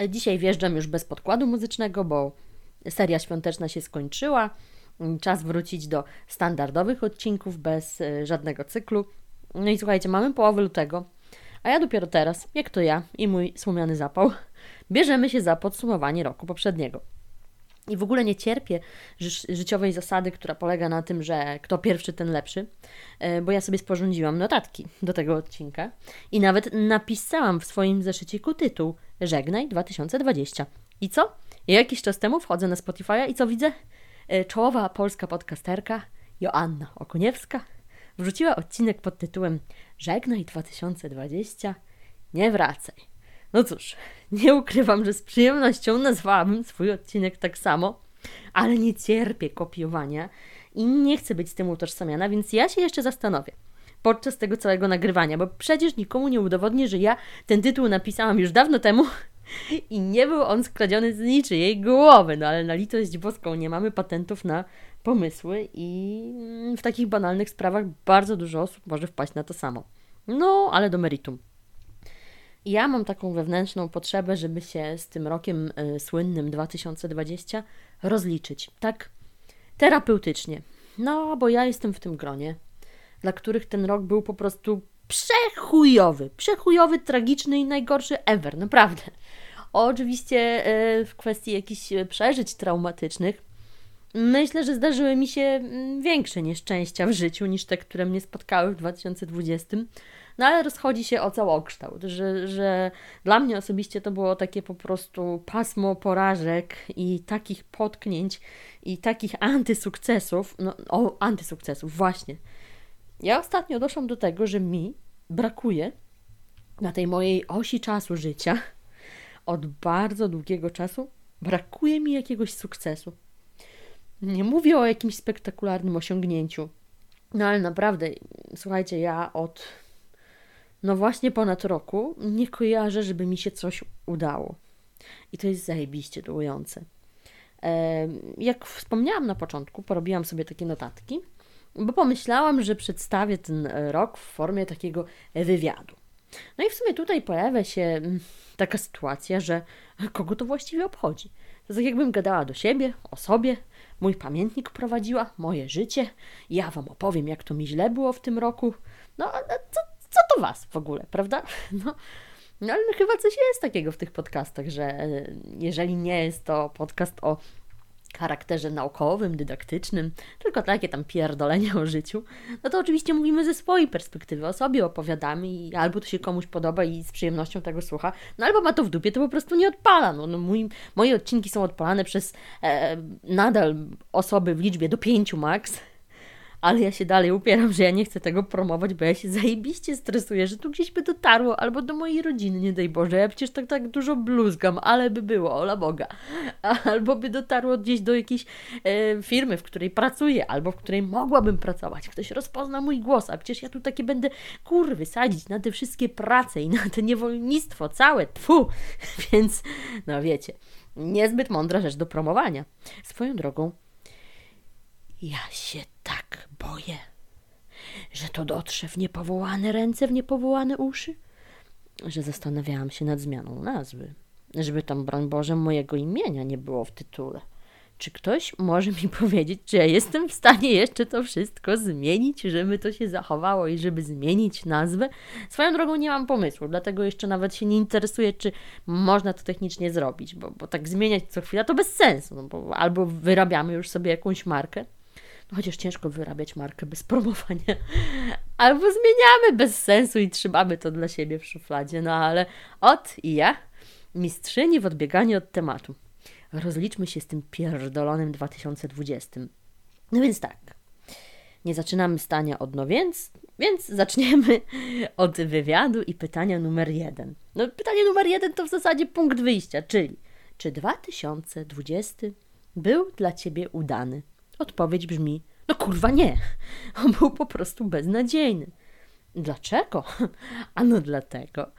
E, Dzisiaj wjeżdżam już bez podkładu muzycznego, bo seria świąteczna się skończyła. Mm, Czas wrócić do standardowych odcinków bez e, żadnego cyklu. No i słuchajcie, mamy połowę lutego, a ja dopiero teraz, jak to ja i mój słomiany zapał, bierzemy się za podsumowanie roku poprzedniego. I w ogóle nie cierpię ży- życiowej zasady, która polega na tym, że kto pierwszy, ten lepszy, e, bo ja sobie sporządziłam notatki do tego odcinka i nawet napisałam w swoim zeszyciku tytuł Żegnaj 2020. I co? Ja jakiś czas temu wchodzę na Spotify'a i co widzę? E, Czołowa polska podcasterka Joanna Okuniewska wrzuciła odcinek pod tytułem Żegnaj 2020, nie wracaj. No cóż, nie ukrywam, że z przyjemnością nazwałabym swój odcinek tak samo, ale nie cierpię kopiowania i nie chcę być z tym utożsamiana, więc ja się jeszcze zastanowię podczas tego całego nagrywania, bo przecież nikomu nie udowodnię, że ja ten tytuł napisałam już dawno temu i nie był on skradziony z niczyjej głowy, no ale na litość boską nie mamy patentów na pomysły i w takich banalnych sprawach bardzo dużo osób może wpaść na to samo. No, ale do meritum. Ja mam taką wewnętrzną potrzebę, żeby się z tym rokiem y, słynnym 2020 rozliczyć. Tak terapeutycznie. No, bo ja jestem w tym gronie, dla których ten rok był po prostu przechujowy. Przechujowy, tragiczny i najgorszy ever, naprawdę. Oczywiście y, w kwestii jakichś przeżyć traumatycznych, myślę, że zdarzyły mi się mm, większe nieszczęścia w życiu niż te, które mnie spotkały w 2020. No ale rozchodzi się o całokształt, że, że dla mnie osobiście to było takie po prostu pasmo porażek i takich potknięć i takich antysukcesów, no o, antysukcesów, właśnie. Ja ostatnio doszłam do tego, że mi brakuje na tej mojej osi czasu życia od bardzo długiego czasu brakuje mi jakiegoś sukcesu. Nie mówię o jakimś spektakularnym osiągnięciu, no ale naprawdę, słuchajcie, ja od no właśnie ponad roku nie kojarzę, żeby mi się coś udało. I to jest zajebiście dołujące. E, jak wspomniałam na początku, porobiłam sobie takie notatki, bo pomyślałam, że przedstawię ten rok w formie takiego wywiadu. No i w sumie tutaj pojawia się mm, taka sytuacja, że kogo to właściwie obchodzi? To tak jakbym gadała do siebie, o sobie, mój pamiętnik prowadziła, moje życie, ja wam opowiem, jak to mi źle było w tym roku. No, ale co, co to was w ogóle, prawda? No, no ale chyba coś jest takiego w tych podcastach, że e, jeżeli nie jest to podcast o charakterze naukowym, dydaktycznym, tylko takie tam pierdolenia o życiu, no to oczywiście mówimy ze swojej perspektywy, o sobie opowiadamy i albo to się komuś podoba i z przyjemnością tego słucha, no albo ma to w dupie, to po prostu nie odpala. No, no mój, moje odcinki są odpalane przez e, nadal osoby w liczbie do pięciu max, ale ja się dalej upieram, że ja nie chcę tego promować, bo ja się zajebiście stresuję, że tu gdzieś by dotarło, albo do mojej rodziny, nie daj Boże, ja przecież tak, tak dużo bluzgam, ale by było, ola Boga, albo by dotarło gdzieś do jakiejś e, firmy, w której pracuję, albo w której mogłabym pracować, ktoś rozpozna mój głos, a przecież ja tu takie będę, kurwy, sadzić na te wszystkie prace i na te niewolnictwo całe, tfu, więc, no wiecie, niezbyt mądra rzecz do promowania. Swoją drogą, ja się tak boję, że to dotrze w niepowołane ręce, w niepowołane uszy, że zastanawiałam się nad zmianą nazwy, żeby tam, broń Boże, mojego imienia nie było w tytule. Czy ktoś może mi powiedzieć, czy ja jestem w stanie jeszcze to wszystko zmienić, żeby to się zachowało i żeby zmienić nazwę? Swoją drogą nie mam pomysłu, dlatego jeszcze nawet się nie interesuję, czy można to technicznie zrobić, bo, bo tak zmieniać co chwila to bez sensu, no bo albo wyrabiamy już sobie jakąś markę, no chociaż ciężko wyrabiać markę bez promowania. Albo zmieniamy bez sensu i trzymamy to dla siebie w szufladzie. No ale od i ja, mistrzyni w odbieganiu od tematu. Rozliczmy się z tym pierdolonym 2020. No więc tak. Nie zaczynamy stania od no więc, więc zaczniemy od wywiadu i pytania numer jeden. No pytanie numer jeden to w zasadzie punkt wyjścia, czyli czy 2020 był dla Ciebie udany? Odpowiedź brzmi: No kurwa nie. On był po prostu beznadziejny. Dlaczego? Ano dlatego,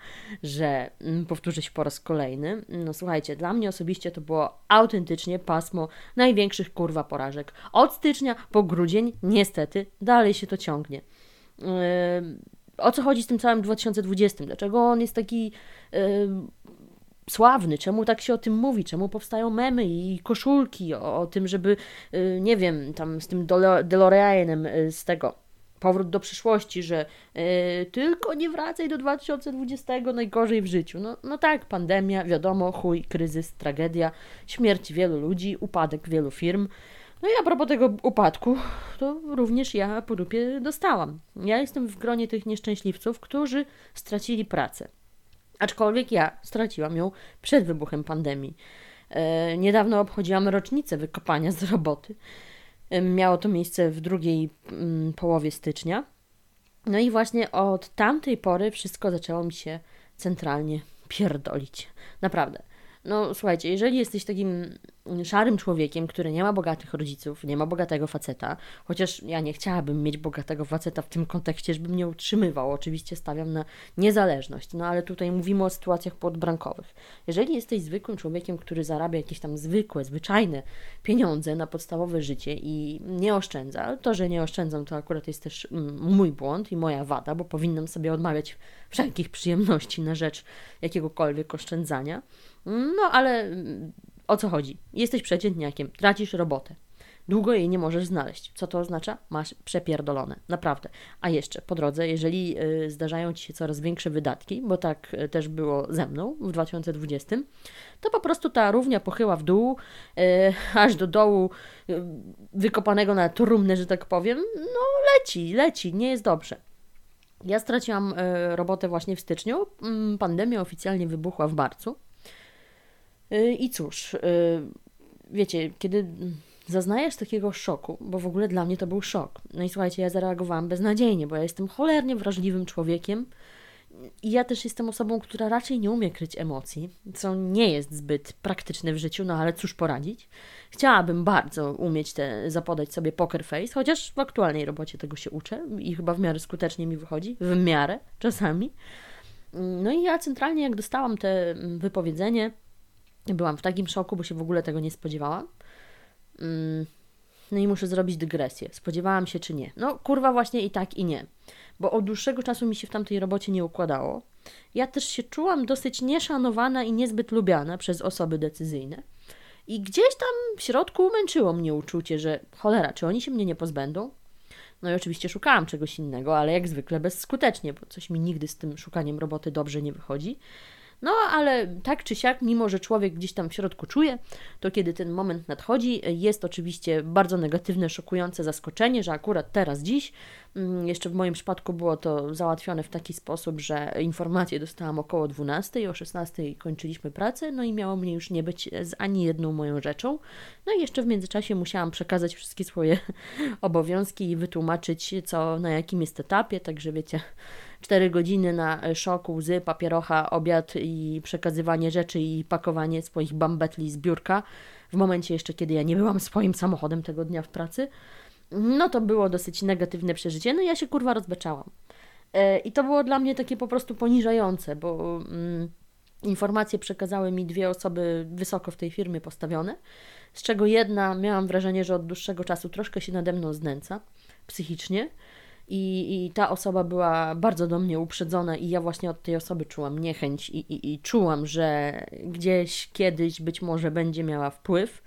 że mm, powtórzę się po raz kolejny. No słuchajcie, dla mnie osobiście to było autentycznie pasmo największych kurwa porażek. Od stycznia po grudzień, niestety, dalej się to ciągnie. Yy, o co chodzi z tym całym 2020? Dlaczego on jest taki yy, sławny, czemu tak się o tym mówi, czemu powstają memy i koszulki o, o tym, żeby, y, nie wiem, tam z tym DeLoreanem y, z tego powrót do przyszłości, że yy, tylko nie wracaj do 2020, najgorzej w życiu. No, no tak, pandemia, wiadomo, chuj, kryzys, tragedia, śmierć wielu ludzi, upadek wielu firm. No i a propos tego upadku, to również ja po dupie dostałam. Ja jestem w gronie tych nieszczęśliwców, którzy stracili pracę. Aczkolwiek ja straciłam ją przed wybuchem pandemii. E, niedawno obchodziłam rocznicę wykopania z roboty. E, miało to miejsce w drugiej mm, połowie stycznia. No i właśnie od tamtej pory wszystko zaczęło mi się centralnie pierdolić. Naprawdę. No słuchajcie, jeżeli jesteś takim szarym człowiekiem, który nie ma bogatych rodziców, nie ma bogatego faceta, chociaż ja nie chciałabym mieć bogatego faceta w tym kontekście, żeby mnie utrzymywał. Oczywiście stawiam na niezależność, no ale tutaj mówimy o sytuacjach podbrankowych. Jeżeli jesteś zwykłym człowiekiem, który zarabia jakieś tam zwykłe, zwyczajne pieniądze na podstawowe życie i nie oszczędza, to, że nie oszczędzam, to akurat jest też mm, mój błąd i moja wada, bo powinnam sobie odmawiać wszelkich przyjemności na rzecz jakiegokolwiek oszczędzania. No ale mm, o co chodzi? Jesteś przeciętniakiem, tracisz robotę. Długo jej nie możesz znaleźć. Co to oznacza? Masz przepierdolone, naprawdę. A jeszcze po drodze, jeżeli y, zdarzają ci się coraz większe wydatki, bo tak y, też było ze mną w 2020, to po prostu ta równia pochyła w dół, y, aż do dołu wykopanego na trumnę, że tak powiem. No leci, leci, nie jest dobrze. Ja straciłam robotę właśnie w styczniu. Mm, pandemia oficjalnie wybuchła w marcu. Y, I cóż, y, wiecie, kiedy zaznajesz takiego szoku, bo w ogóle dla mnie to był szok. No i słuchajcie, ja zareagowałam beznadziejnie, bo ja jestem cholernie wrażliwym człowiekiem i ja też jestem osobą, która raczej nie umie kryć emocji, co nie jest zbyt praktyczne w życiu, no ale cóż poradzić. Chciałabym bardzo umieć te, zapodać sobie poker face, chociaż w aktualnej robocie tego się uczę i chyba w miarę skutecznie mi wychodzi, w miarę czasami. No i ja centralnie jak dostałam te wypowiedzenie, Byłam w takim szoku, bo się w ogóle tego nie spodziewałam. Mm, no i muszę zrobić dygresję. Spodziewałam się czy nie? No kurwa właśnie i tak i nie. Bo od dłuższego czasu mi się w tamtej robocie nie układało. Ja też się czułam dosyć nieszanowana i niezbyt lubiana przez osoby decyzyjne. I gdzieś tam w środku męczyło mnie uczucie, że cholera, czy oni się mnie nie pozbędą? No i oczywiście szukałam czegoś innego, ale jak zwykle bezskutecznie, bo coś mi nigdy z tym szukaniem roboty dobrze nie wychodzi. No, ale tak czy siak, mimo że człowiek gdzieś tam w środku czuje, to kiedy ten moment nadchodzi, jest oczywiście bardzo negatywne, szokujące zaskoczenie, że akurat teraz, dziś, mm, jeszcze w moim przypadku było to załatwione w taki sposób, że informacje dostałam około 12, o 16 kończyliśmy pracę, no i miało mnie już nie być z ani jedną moją rzeczą. No i jeszcze w międzyczasie musiałam przekazać wszystkie swoje obowiązki i wytłumaczyć, co na jakim jest etapie, także wiecie 4 godziny na szoku, łzy, papierocha, obiad i przekazywanie rzeczy i pakowanie swoich bambetli z biurka. W momencie jeszcze, kiedy ja nie byłam swoim samochodem tego dnia w pracy. No to było dosyć negatywne przeżycie. No ja się kurwa rozbeczałam. E, I to było dla mnie takie po prostu poniżające, bo mm, informacje przekazały mi dwie osoby wysoko w tej firmie postawione, z czego jedna miałam wrażenie, że od dłuższego czasu troszkę się nade mną znęca psychicznie i, I ta osoba była bardzo do mnie uprzedzona, i ja właśnie od tej osoby czułam niechęć, i, i, i czułam, że gdzieś kiedyś być może będzie miała wpływ.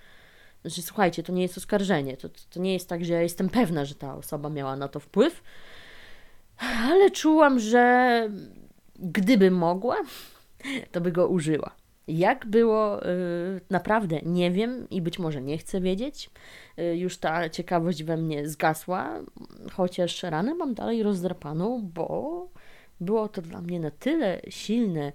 Znaczy, słuchajcie, to nie jest oskarżenie, to, to nie jest tak, że ja jestem pewna, że ta osoba miała na to wpływ, ale czułam, że gdyby mogła, to by go użyła. Jak było, y, naprawdę nie wiem i być może nie chcę wiedzieć. Y, już ta ciekawość we mnie zgasła, chociaż ranę mam dalej rozdrapaną, bo było to dla mnie na tyle silne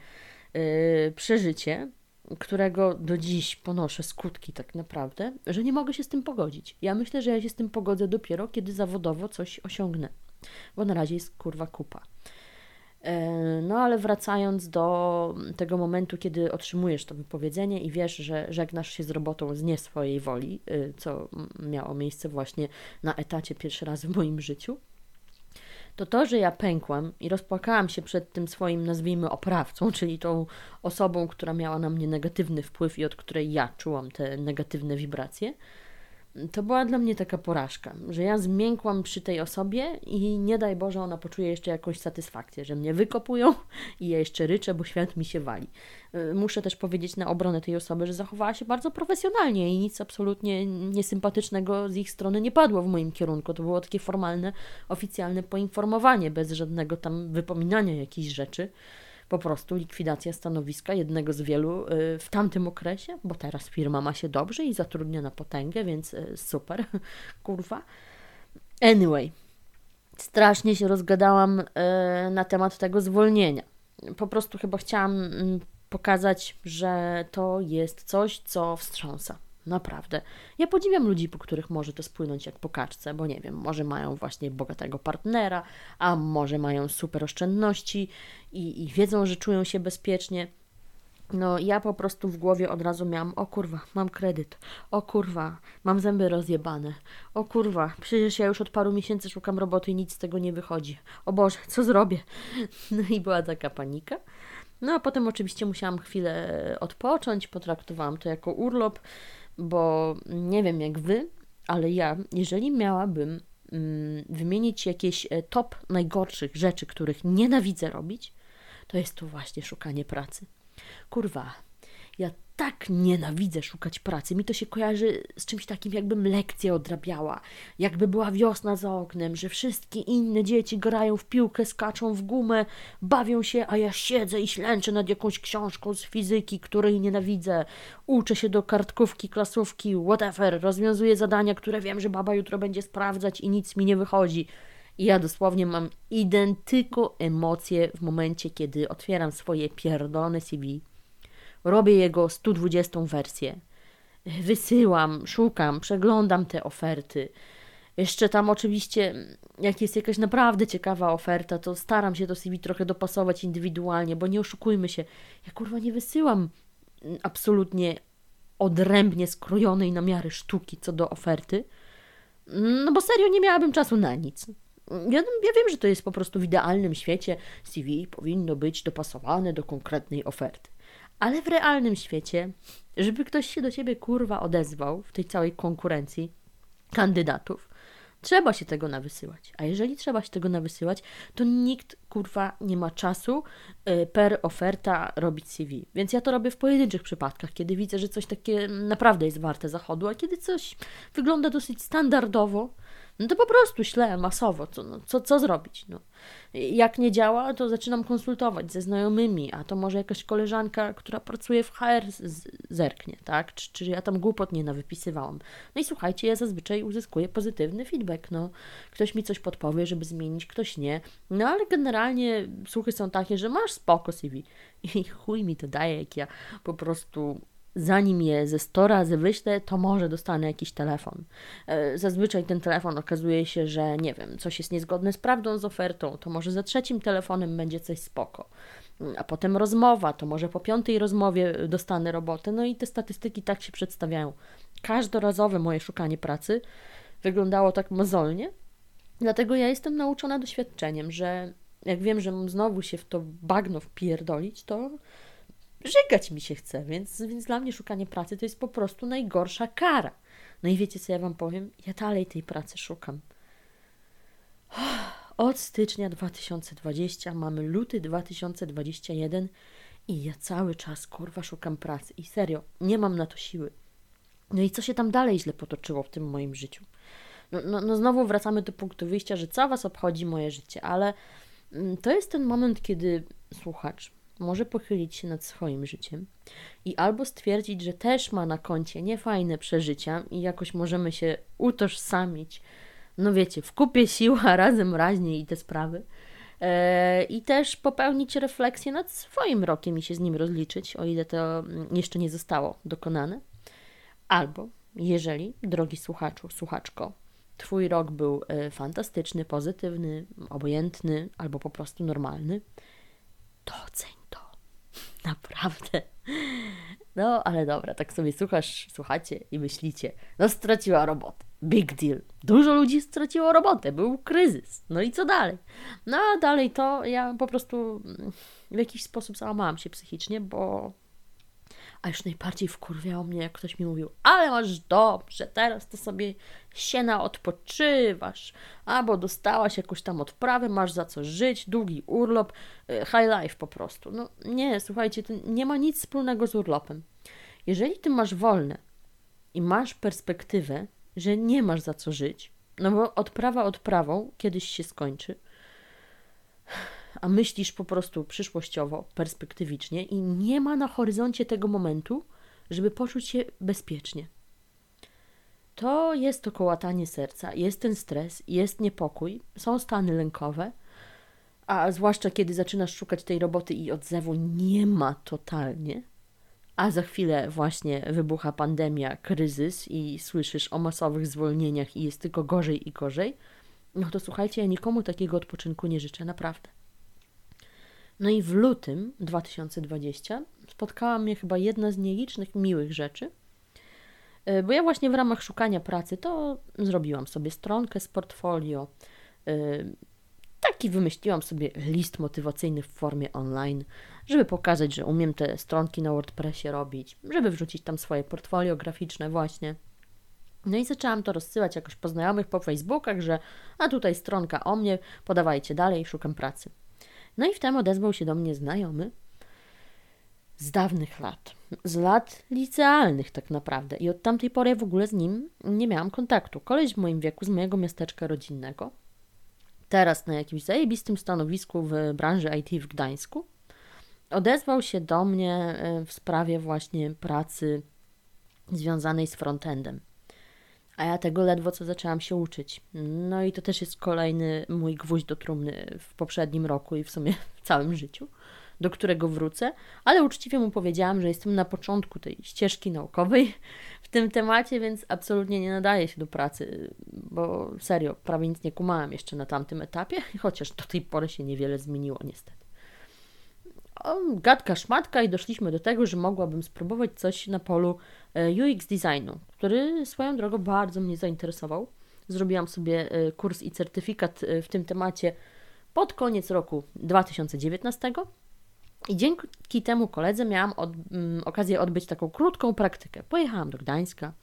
y, przeżycie, którego do dziś ponoszę skutki tak naprawdę, że nie mogę się z tym pogodzić. Ja myślę, że ja się z tym pogodzę dopiero, kiedy zawodowo coś osiągnę, bo na razie jest kurwa kupa. E, no ale wracając do tego momentu, kiedy otrzymujesz to wypowiedzenie i wiesz, że żegnasz się z robotą z nie swojej woli, y, co miało miejsce właśnie na etacie pierwszy raz w moim życiu, to to, że ja pękłam i rozpłakałam się przed tym swoim, nazwijmy, oprawcą, czyli tą osobą, która miała na mnie negatywny wpływ i od której ja czułam te negatywne wibracje, to była dla mnie taka porażka, że ja zmiękłam przy tej osobie i nie daj Boże, ona poczuje jeszcze jakąś satysfakcję, że mnie wykopują i ja jeszcze ryczę, bo świat mi się wali. Y, muszę też powiedzieć na obronę tej osoby, że zachowała się bardzo profesjonalnie i nic absolutnie niesympatycznego z ich strony nie padło w moim kierunku. To było takie formalne, oficjalne poinformowanie, bez żadnego tam wypominania jakichś rzeczy po prostu likwidacja stanowiska jednego z wielu y, w tamtym okresie, bo teraz firma ma się dobrze i zatrudnia na potęgę, więc y, super, kurwa. Anyway, strasznie się rozgadałam y, na temat tego zwolnienia. Po prostu chyba chciałam mm, pokazać, że to jest coś, co wstrząsa. Naprawdę. Ja podziwiam ludzi, po których może to spłynąć jak po kaczce, bo nie wiem, może mają właśnie bogatego partnera, a może mają super oszczędności i, i wiedzą, że czują się bezpiecznie. No, ja po prostu w głowie od razu miałam, o kurwa, mam kredyt, o kurwa, mam zęby rozjebane, o kurwa, przecież ja już od paru miesięcy szukam roboty i nic z tego nie wychodzi. O Boże, co zrobię? No i była taka panika. No a potem oczywiście musiałam chwilę odpocząć, potraktowałam to jako urlop bo nie wiem jak wy, ale ja, jeżeli miałabym mm, wymienić jakieś e, top najgorszych rzeczy, których nienawidzę robić, to jest to właśnie szukanie pracy. Kurwa, ja tak nienawidzę szukać pracy. Mi to się kojarzy z czymś takim, jakbym lekcję odrabiała, jakby była wiosna za oknem, że wszystkie inne dzieci grają w piłkę, skaczą w gumę, bawią się, a ja siedzę i ślęczę nad jakąś książką z fizyki, której nienawidzę. Uczę się do kartkówki, klasówki, whatever. Rozwiązuję zadania, które wiem, że baba jutro będzie sprawdzać i nic mi nie wychodzi. I ja dosłownie mam identyko emocje w momencie, kiedy otwieram swoje pierdolone CV robię jego 120 wersję. Wysyłam, szukam, przeglądam te oferty. Jeszcze tam oczywiście, jak jest jakaś naprawdę ciekawa oferta, to staram się do CV trochę dopasować indywidualnie, bo nie oszukujmy się, ja kurwa nie wysyłam absolutnie odrębnie skrojonej na miarę sztuki co do oferty, no bo serio nie miałabym czasu na nic. Ja, ja wiem, że to jest po prostu w idealnym świecie CV powinno być dopasowane do konkretnej oferty. Ale w realnym świecie, żeby ktoś się do ciebie kurwa odezwał w tej całej konkurencji kandydatów, trzeba się tego nawysyłać. A jeżeli trzeba się tego nawysyłać, to nikt kurwa nie ma czasu y, per oferta robić CV. Więc ja to robię w pojedynczych przypadkach, kiedy widzę, że coś takie naprawdę jest warte zachodu, a kiedy coś wygląda dosyć standardowo, no to po prostu ślę masowo, co, no, co, co zrobić. No. Jak nie działa, to zaczynam konsultować ze znajomymi, a to może jakaś koleżanka, która pracuje w HR zerknie, tak? Czy, czy ja tam głupot nie nawypisywałam. No i słuchajcie, ja zazwyczaj uzyskuję pozytywny feedback, no. Ktoś mi coś podpowie, żeby zmienić, ktoś nie. No ale generalnie słuchy są takie, że masz spoko CV i chuj mi to daje, jak ja po prostu zanim je ze 100 razy wyślę, to może dostanę jakiś telefon. E, zazwyczaj ten telefon okazuje się, że nie wiem, coś jest niezgodne z prawdą, z ofertą, to może za trzecim telefonem będzie coś spoko. A potem rozmowa, to może po piątej rozmowie dostanę robotę. No i te statystyki tak się przedstawiają. Każdorazowe moje szukanie pracy wyglądało tak mozolnie, dlatego ja jestem nauczona doświadczeniem, że jak wiem, że mam znowu się w to bagno wpierdolić, to żygać mi się chce, więc, więc dla mnie szukanie pracy to jest po prostu najgorsza kara. No i wiecie, co ja Wam powiem? Ja dalej tej pracy szukam. Od stycznia 2020 mamy luty 2021 i ja cały czas kurwa szukam pracy i serio, nie mam na to siły. No i co się tam dalej źle potoczyło w tym moim życiu? No, no, no znowu wracamy do punktu wyjścia, że co Was obchodzi moje życie, ale mm, to jest ten moment, kiedy słuchacz może pochylić się nad swoim życiem i albo stwierdzić, że też ma na koncie niefajne przeżycia i jakoś możemy się utożsamić, no wiecie, w kupie siła razem raźniej i te sprawy. E, I też popełnić refleksję nad swoim rokiem i się z nim rozliczyć, o ile to jeszcze nie zostało dokonane. Albo, jeżeli, drogi słuchaczu, słuchaczko, Twój rok był e, fantastyczny, pozytywny, obojętny albo po prostu normalny, to oceń Naprawdę. No, ale dobra, tak sobie słuchasz, słuchacie i myślicie, no straciła robotę. Big deal. Dużo ludzi straciło robotę, był kryzys. No i co dalej? No a dalej to ja po prostu w jakiś sposób załamałam się psychicznie, bo A już najbardziej wkurwiało mnie, jak ktoś mi mówił, ale masz dobrze, teraz to sobie siena odpoczywasz, albo dostałaś jakąś tam odprawę, masz za co żyć, długi urlop, y, high life po prostu. No nie, słuchajcie, to nie ma nic wspólnego z urlopem. Jeżeli ty masz wolne i masz perspektywę, że nie masz za co żyć, no bo odprawa odprawą kiedyś się skończy, a myślisz po prostu przyszłościowo, perspektywicznie i nie ma na horyzoncie tego momentu, żeby poczuć się bezpiecznie. To jest to kołatanie serca, jest ten stres, jest niepokój, są stany lękowe, a zwłaszcza kiedy zaczynasz szukać tej roboty i odzewu nie ma totalnie, a za chwilę właśnie wybucha pandemia, kryzys i słyszysz o masowych zwolnieniach i jest tylko gorzej i gorzej, no to słuchajcie, ja nikomu takiego odpoczynku nie życzę, naprawdę. No i w lutym 2020 spotkała mnie chyba jedna z nielicznych miłych rzeczy, e, bo ja właśnie w ramach szukania pracy to zrobiłam sobie stronkę z portfolio. E, taki wymyśliłam sobie list motywacyjny w formie online, żeby pokazać, że umiem te stronki na WordPressie robić, żeby wrzucić tam swoje portfolio graficzne właśnie. No i zaczęłam to rozsyłać jakoś po znajomych po Facebookach, że a tutaj stronka o mnie, podawajcie dalej, szukam pracy. No i wtem odezwał się do mnie znajomy z dawnych lat, z lat licealnych tak naprawdę. I od tamtej pory w ogóle z nim nie miałam kontaktu. Koleś w moim wieku, z mojego miasteczka rodzinnego, teraz na jakimś zajebistym stanowisku w branży IT w Gdańsku, odezwał się do mnie e, w sprawie właśnie pracy związanej z frontendem. A ja tego ledwo co zaczęłam się uczyć. No i to też jest kolejny mój gwóźdź do trumny w poprzednim roku i w sumie w całym życiu, do którego wrócę, ale uczciwie mu powiedziałam, że jestem na początku tej ścieżki naukowej w tym temacie, więc absolutnie nie nadaje się do pracy, bo serio, prawie nic nie kumałam jeszcze na tamtym etapie, chociaż do tej pory się niewiele zmieniło niestety gadka szmatka i doszliśmy do tego, że mogłabym spróbować coś na polu e, UX designu, który swoją drogą bardzo mnie zainteresował. Zrobiłam sobie e, kurs i certyfikat e, w tym temacie pod koniec roku 2019 i dzięki temu koledze miałam od, um, okazję odbyć taką krótką praktykę. Pojechałam do Gdańska.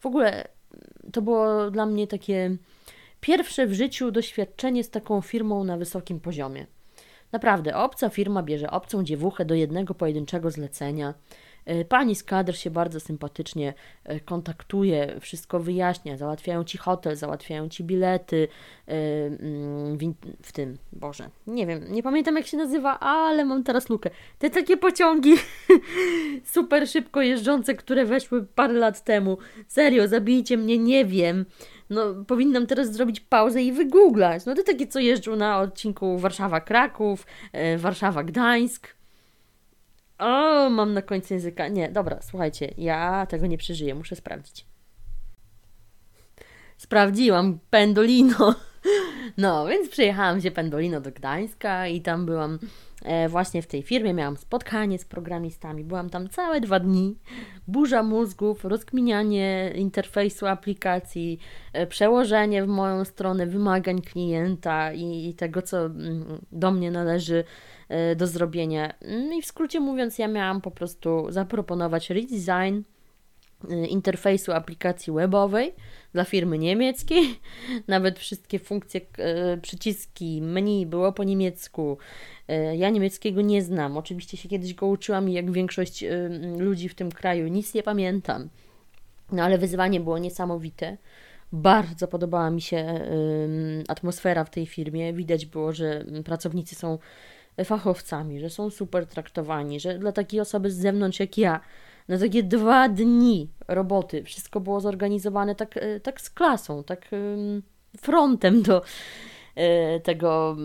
W ogóle mm, to było dla mnie takie pierwsze w życiu doświadczenie z taką firmą na wysokim poziomie. Naprawdę, obca firma bierze obcą dziewuchę do jednego pojedynczego zlecenia. E, pani z kadr się bardzo sympatycznie e, kontaktuje, wszystko wyjaśnia, załatwiają ci hotel, załatwiają ci bilety e, mm, w tym, Boże, nie wiem, nie pamiętam jak się nazywa, ale mam teraz lukę. Te takie pociągi super szybko jeżdżące, które weszły parę lat temu. Serio, zabijcie mnie, nie wiem no powinnam teraz zrobić pauzę i wygooglać. No to takie, co jeżdżą na odcinku Warszawa-Kraków, e, Warszawa-Gdańsk. O, mam na końcu języka. Nie, dobra, słuchajcie, ja tego nie przeżyję, muszę sprawdzić. Sprawdziłam Pendolino. No, więc przyjechałam się Pendolino do Gdańska i tam byłam właśnie w tej firmie miałam spotkanie z programistami. Byłam tam całe dwa dni. Burza mózgów, rozkminianie interfejsu aplikacji, e, przełożenie w moją stronę wymagań klienta i, tego, co mm, do mnie należy e, do zrobienia. No I w skrócie mówiąc, ja miałam po prostu zaproponować redesign interfejsu aplikacji webowej dla firmy niemieckiej. Nawet wszystkie funkcje, przyciski, menu było po niemiecku. E, ja niemieckiego nie znam. Oczywiście się kiedyś go uczyłam i jak większość e, ludzi w tym kraju nic nie pamiętam. No ale wyzwanie było niesamowite. Bardzo podobała mi się e, atmosfera w tej firmie. Widać było, że pracownicy są fachowcami, że są super traktowani, że dla takiej osoby z zewnątrz jak ja, na takie dwa dni roboty wszystko było zorganizowane tak, tak z klasą, tak frontem do tego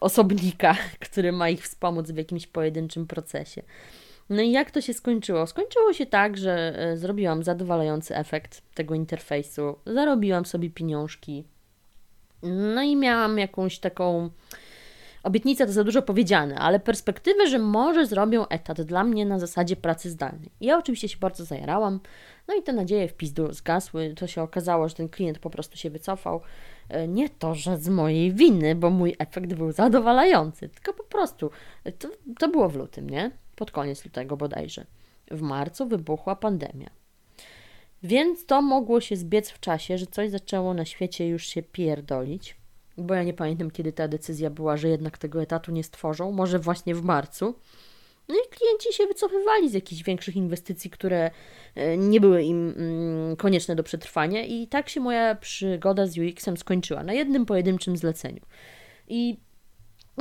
osobnika, który ma ich wspomóc w jakimś pojedynczym procesie. No i jak to się skończyło? Skończyło się tak, że e, zrobiłam zadowalający efekt tego interfejsu, zarobiłam sobie pieniążki, no i miałam jakąś taką obietnicę, to za dużo powiedziane, ale perspektywę, że może zrobią etat dla mnie na zasadzie pracy zdalnej. Ja oczywiście się bardzo zajarałam, no i te nadzieje w pizdu zgasły. To się okazało, że ten klient po prostu się wycofał. E, nie to, że z mojej winy, bo mój efekt był zadowalający, tylko po prostu to, to było w lutym, nie? pod koniec lutego bodajże. W marcu wybuchła pandemia. Więc to mogło się zbiec w czasie, że coś zaczęło na świecie już się pierdolić, bo ja nie pamiętam, kiedy ta decyzja była, że jednak tego etatu nie stworzą, może właśnie w marcu. No i klienci się wycofywali z jakichś większych inwestycji, które e, nie były im mm, konieczne do przetrwania, i tak się moja przygoda z UX-em skończyła na jednym pojedynczym zleceniu. I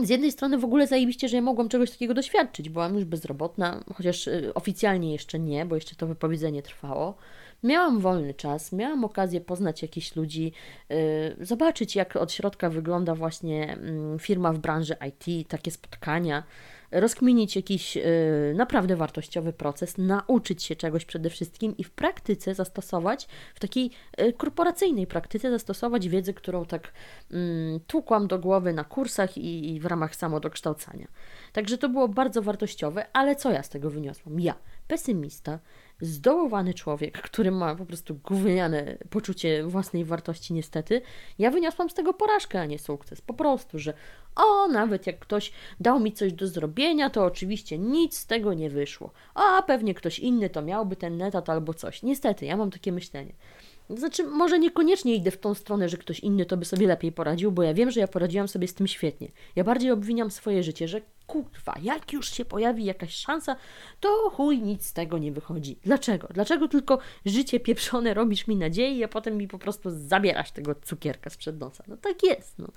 z jednej strony w ogóle zajebiście, że ja mogłam czegoś takiego doświadczyć. Byłam już bezrobotna, chociaż e, oficjalnie jeszcze nie, bo jeszcze to wypowiedzenie trwało. Miałam wolny czas, miałam okazję poznać jakichś ludzi, yy, zobaczyć jak od środka wygląda właśnie yy, firma w branży IT, takie spotkania rozkminić jakiś y, naprawdę wartościowy proces, nauczyć się czegoś przede wszystkim i w praktyce zastosować, w takiej y, korporacyjnej praktyce zastosować wiedzę, którą tak y, tłukłam do głowy na kursach i w ramach samodokształcania. Także to było bardzo wartościowe, ale co ja z tego wyniosłam? Ja, pesymista, zdołowany człowiek, który ma po prostu gówniane poczucie własnej wartości niestety, ja wyniosłam z tego porażkę, a nie sukces. Po prostu, że o, nawet jak ktoś dał mi coś do zrobienia, to oczywiście nic z tego nie wyszło. A pewnie ktoś inny to miałby ten netat albo coś. Niestety, ja mam takie myślenie. Znaczy, może niekoniecznie idę w tą stronę, że ktoś inny to by sobie lepiej poradził, bo ja wiem, że ja poradziłam sobie z tym świetnie. Ja bardziej obwiniam swoje życie, że kurwa, jak już się pojawi jakaś szansa, to chuj, nic z tego nie wychodzi. Dlaczego? Dlaczego tylko życie pieprzone robisz mi nadzieję, a potem mi po prostu zabierasz tego cukierka sprzed nosa? No tak jest, no.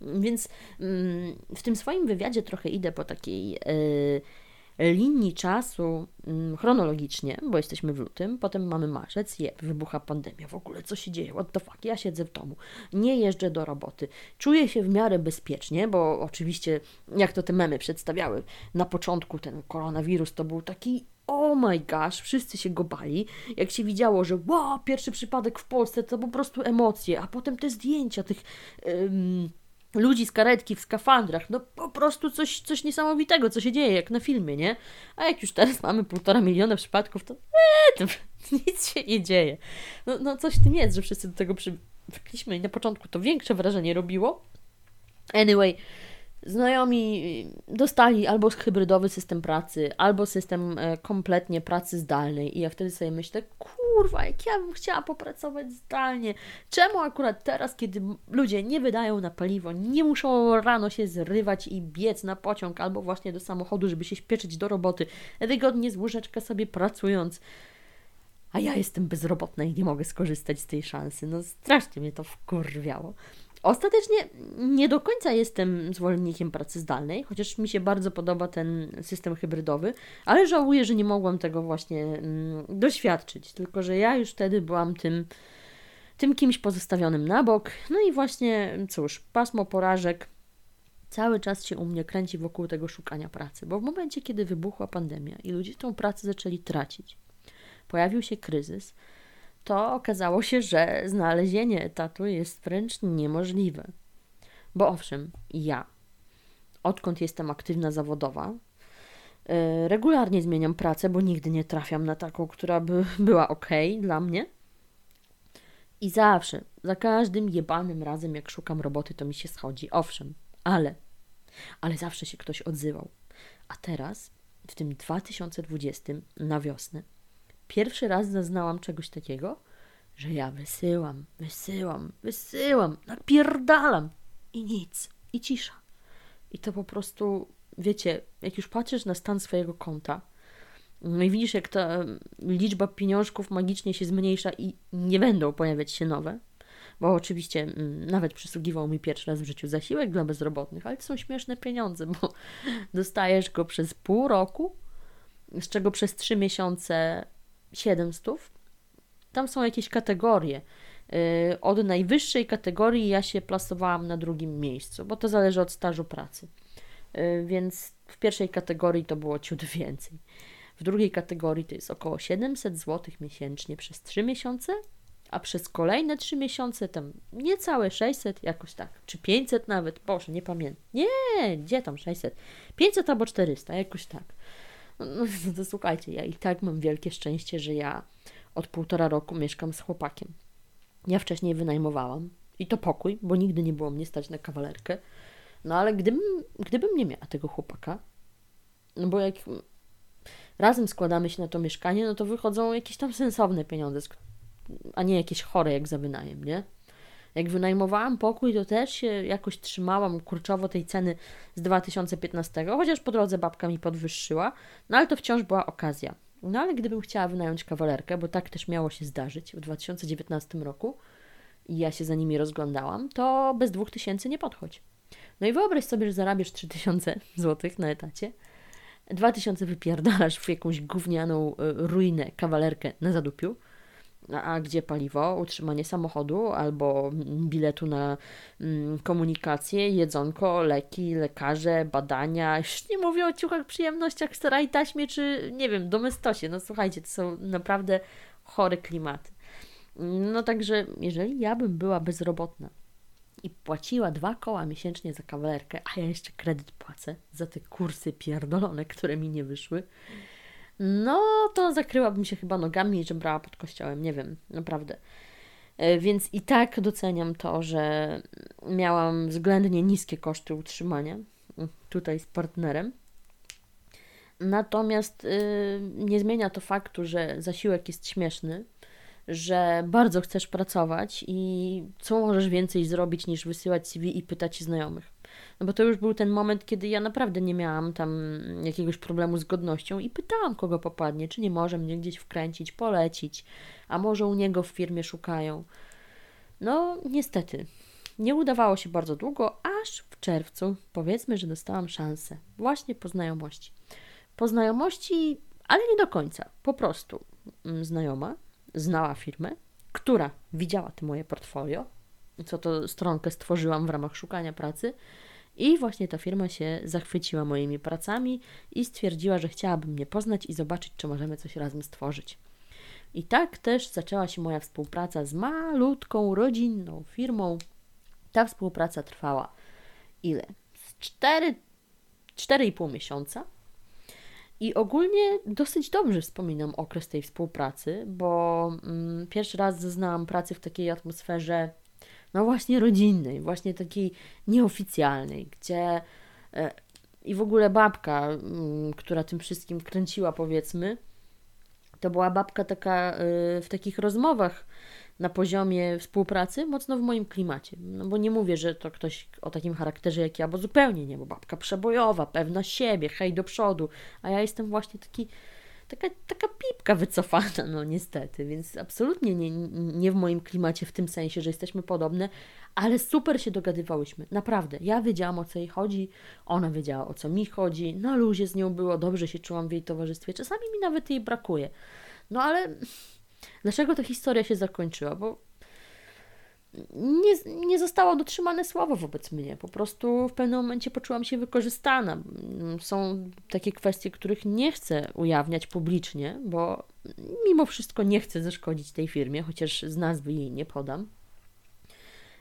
Więc mm, w tym swoim wywiadzie trochę idę po takiej... Yy, linii czasu mm, chronologicznie, bo jesteśmy w lutym, potem mamy marzec, je, wybucha pandemia, w ogóle co się dzieje, what the fuck, ja siedzę w domu, nie jeżdżę do roboty, czuję się w miarę bezpiecznie, bo oczywiście, jak to te memy przedstawiały, na początku ten koronawirus to był taki oh my gosh, wszyscy się go bali. Jak się widziało, że wow, pierwszy przypadek w Polsce, to po prostu emocje, a potem te zdjęcia tych ludzi z karetki w skafandrach. No po prostu coś, coś niesamowitego, co się dzieje, jak na filmie, nie? A jak już teraz mamy półtora miliona przypadków, to, ee, to nic się nie dzieje. No, no coś w tym jest, że wszyscy do tego przywykliśmy i na początku to większe wrażenie robiło. Anyway, Znajomi dostali albo hybrydowy system pracy, albo system e, kompletnie pracy zdalnej. I ja wtedy sobie myślę, kurwa, jak ja bym chciała popracować zdalnie. Czemu akurat teraz, kiedy ludzie nie wydają na paliwo, nie muszą rano się zrywać i biec na pociąg albo właśnie do samochodu, żeby się śpieszyć do roboty, wygodnie z łóżeczka sobie pracując. A ja jestem bezrobotna i nie mogę skorzystać z tej szansy. No strasznie mnie to wkurwiało. Ostatecznie nie do końca jestem zwolennikiem pracy zdalnej, chociaż mi się bardzo podoba ten system hybrydowy, ale żałuję, że nie mogłam tego właśnie mm, doświadczyć. Tylko, że ja już wtedy byłam tym, tym kimś pozostawionym na bok. No i właśnie, cóż, pasmo porażek cały czas się u mnie kręci wokół tego szukania pracy, bo w momencie, kiedy wybuchła pandemia i ludzie tą pracę zaczęli tracić, pojawił się kryzys to okazało się, że znalezienie etatu jest wręcz niemożliwe. Bo owszem, ja, odkąd jestem aktywna zawodowa, yy, regularnie zmieniam pracę, bo nigdy nie trafiam na taką, która by była ok dla mnie. I zawsze, za każdym jebanym razem, jak szukam roboty, to mi się schodzi. Owszem, ale, ale zawsze się ktoś odzywał. A teraz, w tym 2020, na wiosnę, pierwszy raz zaznałam czegoś takiego, że ja wysyłam, wysyłam, wysyłam, napierdalam i nic, i cisza. I to po prostu, wiecie, jak już patrzysz na stan swojego konta, no i widzisz, jak ta liczba pieniążków magicznie się zmniejsza i nie będą pojawiać się nowe, bo oczywiście mm, nawet przysługiwał mi pierwszy raz w życiu zasiłek dla bezrobotnych, ale to są śmieszne pieniądze, bo dostajesz go przez pół roku, z czego przez trzy miesiące 700, tam są jakieś kategorie. Y, od najwyższej kategorii ja się plasowałam na drugim miejscu, bo to zależy od stażu pracy. Y, więc w pierwszej kategorii to było ciut więcej. W drugiej kategorii to jest około 700 zł miesięcznie przez 3 miesiące, a przez kolejne 3 miesiące tam niecałe 600, jakoś tak, czy 500 nawet, boże, nie pamiętam. Nie, gdzie tam 600? 500 albo 400, jakoś tak. No, no to słuchajcie, ja i tak mam wielkie szczęście, że ja od półtora roku mieszkam z chłopakiem. Ja wcześniej wynajmowałam i to pokój, bo nigdy nie było mnie stać na kawalerkę. No ale gdybym, gdybym nie miała tego chłopaka, no bo jak razem składamy się na to mieszkanie, no to wychodzą jakieś tam sensowne pieniądze, a nie jakieś chore jak za wynajem, nie? Jak wynajmowałam pokój, to też się jakoś trzymałam kurczowo tej ceny z 2015, chociaż po drodze babka mi podwyższyła, no ale to wciąż była okazja. No ale gdybym chciała wynająć kawalerkę, bo tak też miało się zdarzyć w 2019 roku i ja się za nimi rozglądałam, to bez 2000 nie podchodź. No i wyobraź sobie, że zarabiasz 3000 zł na etacie, 2000 wypierdalasz w jakąś gównianą e, ruinę kawalerkę na zadupiu, a gdzie paliwo, utrzymanie samochodu albo biletu na mm, komunikację, jedzonko, leki, lekarze, badania. Już nie mówię o ciuchach, przyjemnościach, staraj taśmie czy nie wiem, domestosie. No słuchajcie, to są naprawdę chore klimaty. No także, jeżeli ja bym była bezrobotna i płaciła dwa koła miesięcznie za kawalerkę, a ja jeszcze kredyt płacę za te kursy pierdolone, które mi nie wyszły, no to zakryłabym się chyba nogami i żebrała pod kościołem, nie wiem, naprawdę. E, więc i tak doceniam to, że miałam względnie niskie koszty utrzymania tutaj z partnerem. Natomiast yy, nie zmienia to faktu, że zasiłek jest śmieszny, że bardzo chcesz pracować i co możesz więcej zrobić niż wysyłać CV i pytać znajomych. No bo to już był ten moment, kiedy ja naprawdę nie miałam tam jakiegoś problemu z godnością i pytałam, kogo popadnie, czy nie może mnie gdzieś wkręcić, polecić, a może u niego w firmie szukają. No, niestety, nie udawało się bardzo długo, aż w czerwcu powiedzmy, że dostałam szansę właśnie po znajomości. Po znajomości, ale nie do końca, po prostu mm, znajoma znała firmę, która widziała te moje portfolio, co to stronkę stworzyłam w ramach szukania pracy i właśnie ta firma się zachwyciła moimi pracami i stwierdziła, że chciałaby mnie poznać i zobaczyć, czy możemy coś razem stworzyć. I tak też zaczęła się moja współpraca z malutką, rodzinną firmą. Ta współpraca trwała ile? 4, 4,5 miesiąca. I ogólnie dosyć dobrze wspominam okres tej współpracy, bo mm, pierwszy raz zaznałam pracy w takiej atmosferze no właśnie rodzinnej, właśnie takiej nieoficjalnej, gdzie e, i w ogóle babka, mm, która tym wszystkim kręciła, powiedzmy, to była babka taka e, w takich rozmowach na poziomie współpracy, mocno w moim klimacie. No bo nie mówię, że to ktoś o takim charakterze jak ja, bo zupełnie nie, bo babka przebojowa, pewna siebie, hej do przodu, a ja jestem właśnie taki taka, taka pipka wycofana, no niestety, więc absolutnie nie, nie w moim klimacie w tym sensie, że jesteśmy podobne, ale super się dogadywałyśmy, naprawdę. Ja wiedziałam o co jej chodzi, ona wiedziała o co mi chodzi, na luzie z nią było, dobrze się czułam w jej towarzystwie, czasami mi nawet jej brakuje. No ale dlaczego ta historia się zakończyła? Bo nie, nie zostało dotrzymane słowo wobec mnie. Po prostu w pewnym momencie poczułam się wykorzystana. Są takie kwestie, których nie chcę ujawniać publicznie, bo mimo wszystko nie chcę zaszkodzić tej firmie, chociaż z nazwy jej nie podam.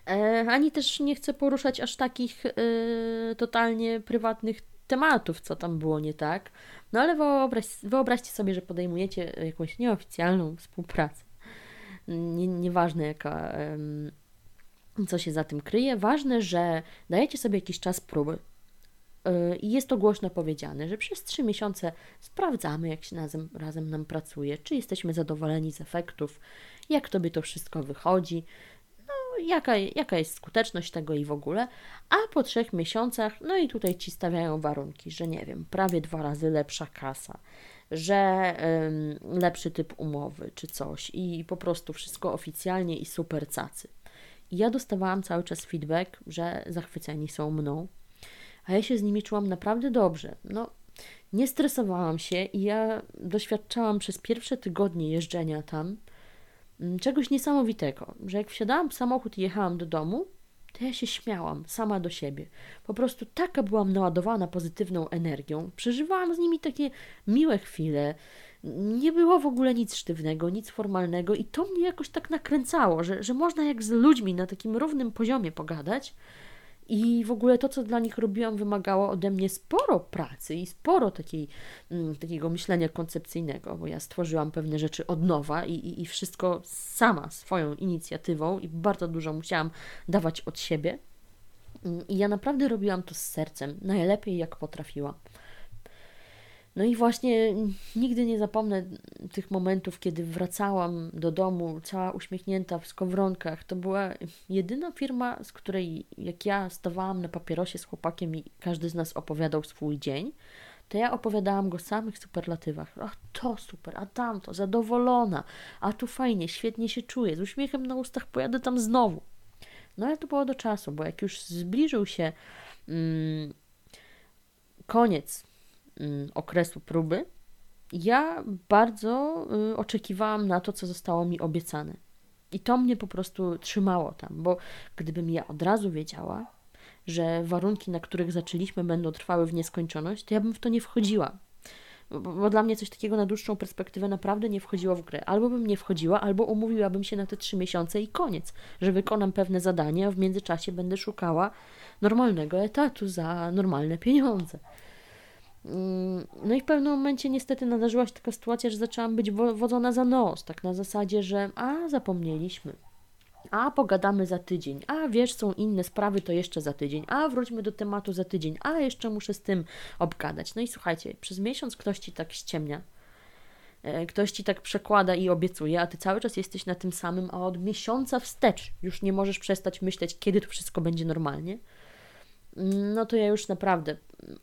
E, ani też nie chcę poruszać aż takich e, totalnie prywatnych tematów, co tam było nie tak. No ale wyobraź, wyobraźcie sobie, że podejmujecie jakąś nieoficjalną współpracę nie, nieważne jaka, co się za tym kryje, ważne, że dajecie sobie jakiś czas próby. Y, I jest to głośno powiedziane, że przez trzy miesiące sprawdzamy, jak się razem, razem nam pracuje, czy jesteśmy zadowoleni z efektów, jak tobie to wszystko wychodzi, no, jaka, jaka jest skuteczność tego i w ogóle. A po trzech miesiącach, no i tutaj ci stawiają warunki, że nie wiem, prawie dwa razy lepsza kasa, że lepszy typ umowy czy coś i po prostu wszystko oficjalnie i super cacy. I ja dostawałam cały czas feedback, że zachwyceni są mną, a ja się z nimi czułam naprawdę dobrze. No, nie stresowałam się i ja doświadczałam przez pierwsze tygodnie jeżdżenia tam mm, czegoś niesamowitego, że jak wsiadałam w samochód i jechałam do domu, to ja się śmiałam sama do siebie. Po prostu taka byłam naładowana pozytywną energią. Przeżywałam z nimi takie miłe chwile. Nie było w ogóle nic sztywnego, nic formalnego, i to mnie jakoś tak nakręcało, że, że można jak z ludźmi na takim równym poziomie pogadać i w ogóle to, co dla nich robiłam, wymagało ode mnie sporo pracy i sporo takiej, mm, takiego myślenia koncepcyjnego, bo ja stworzyłam pewne rzeczy od nowa i, i, i wszystko sama, swoją inicjatywą i bardzo dużo musiałam dawać od siebie. Mm, I ja naprawdę robiłam to z sercem, najlepiej jak potrafiłam. No i właśnie nigdy nie zapomnę tych momentów, kiedy wracałam do domu cała uśmiechnięta w skowronkach. To była jedyna firma, z której jak ja stawałam na papierosie z chłopakiem i każdy z nas opowiadał swój dzień, to ja opowiadałam go w samych superlatywach. Ach, to super, a tamto, zadowolona, a tu fajnie, świetnie się czuję, z uśmiechem na ustach pojadę tam znowu. No ale to było do czasu, bo jak już zbliżył się mm, koniec okresu próby, ja bardzo y, oczekiwałam na to, co zostało mi obiecane. I to mnie po prostu trzymało tam, bo gdybym ja od razu wiedziała, że warunki, na których zaczęliśmy, będą trwały w nieskończoność, to ja bym w to nie wchodziła. Bo, bo, dla mnie coś takiego na dłuższą perspektywę naprawdę nie wchodziło w grę. Albo bym nie wchodziła, albo umówiłabym się na te trzy miesiące i koniec, że wykonam pewne zadania, a w międzyczasie będę szukała normalnego etatu za normalne pieniądze. Mm, no i w pewnym momencie niestety nadarzyła się taka sytuacja, że zaczęłam być wodzona za nos, tak na zasadzie, że a zapomnieliśmy, a pogadamy za tydzień, a wiesz, są inne sprawy, to jeszcze za tydzień, a wróćmy do tematu za tydzień, a jeszcze muszę z tym obgadać. No i słuchajcie, przez miesiąc ktoś ci tak ściemnia, e, ktoś ci tak przekłada i obiecuje, a ty cały czas jesteś na tym samym, a od miesiąca wstecz już nie możesz przestać myśleć, kiedy to wszystko będzie normalnie. No to ja już naprawdę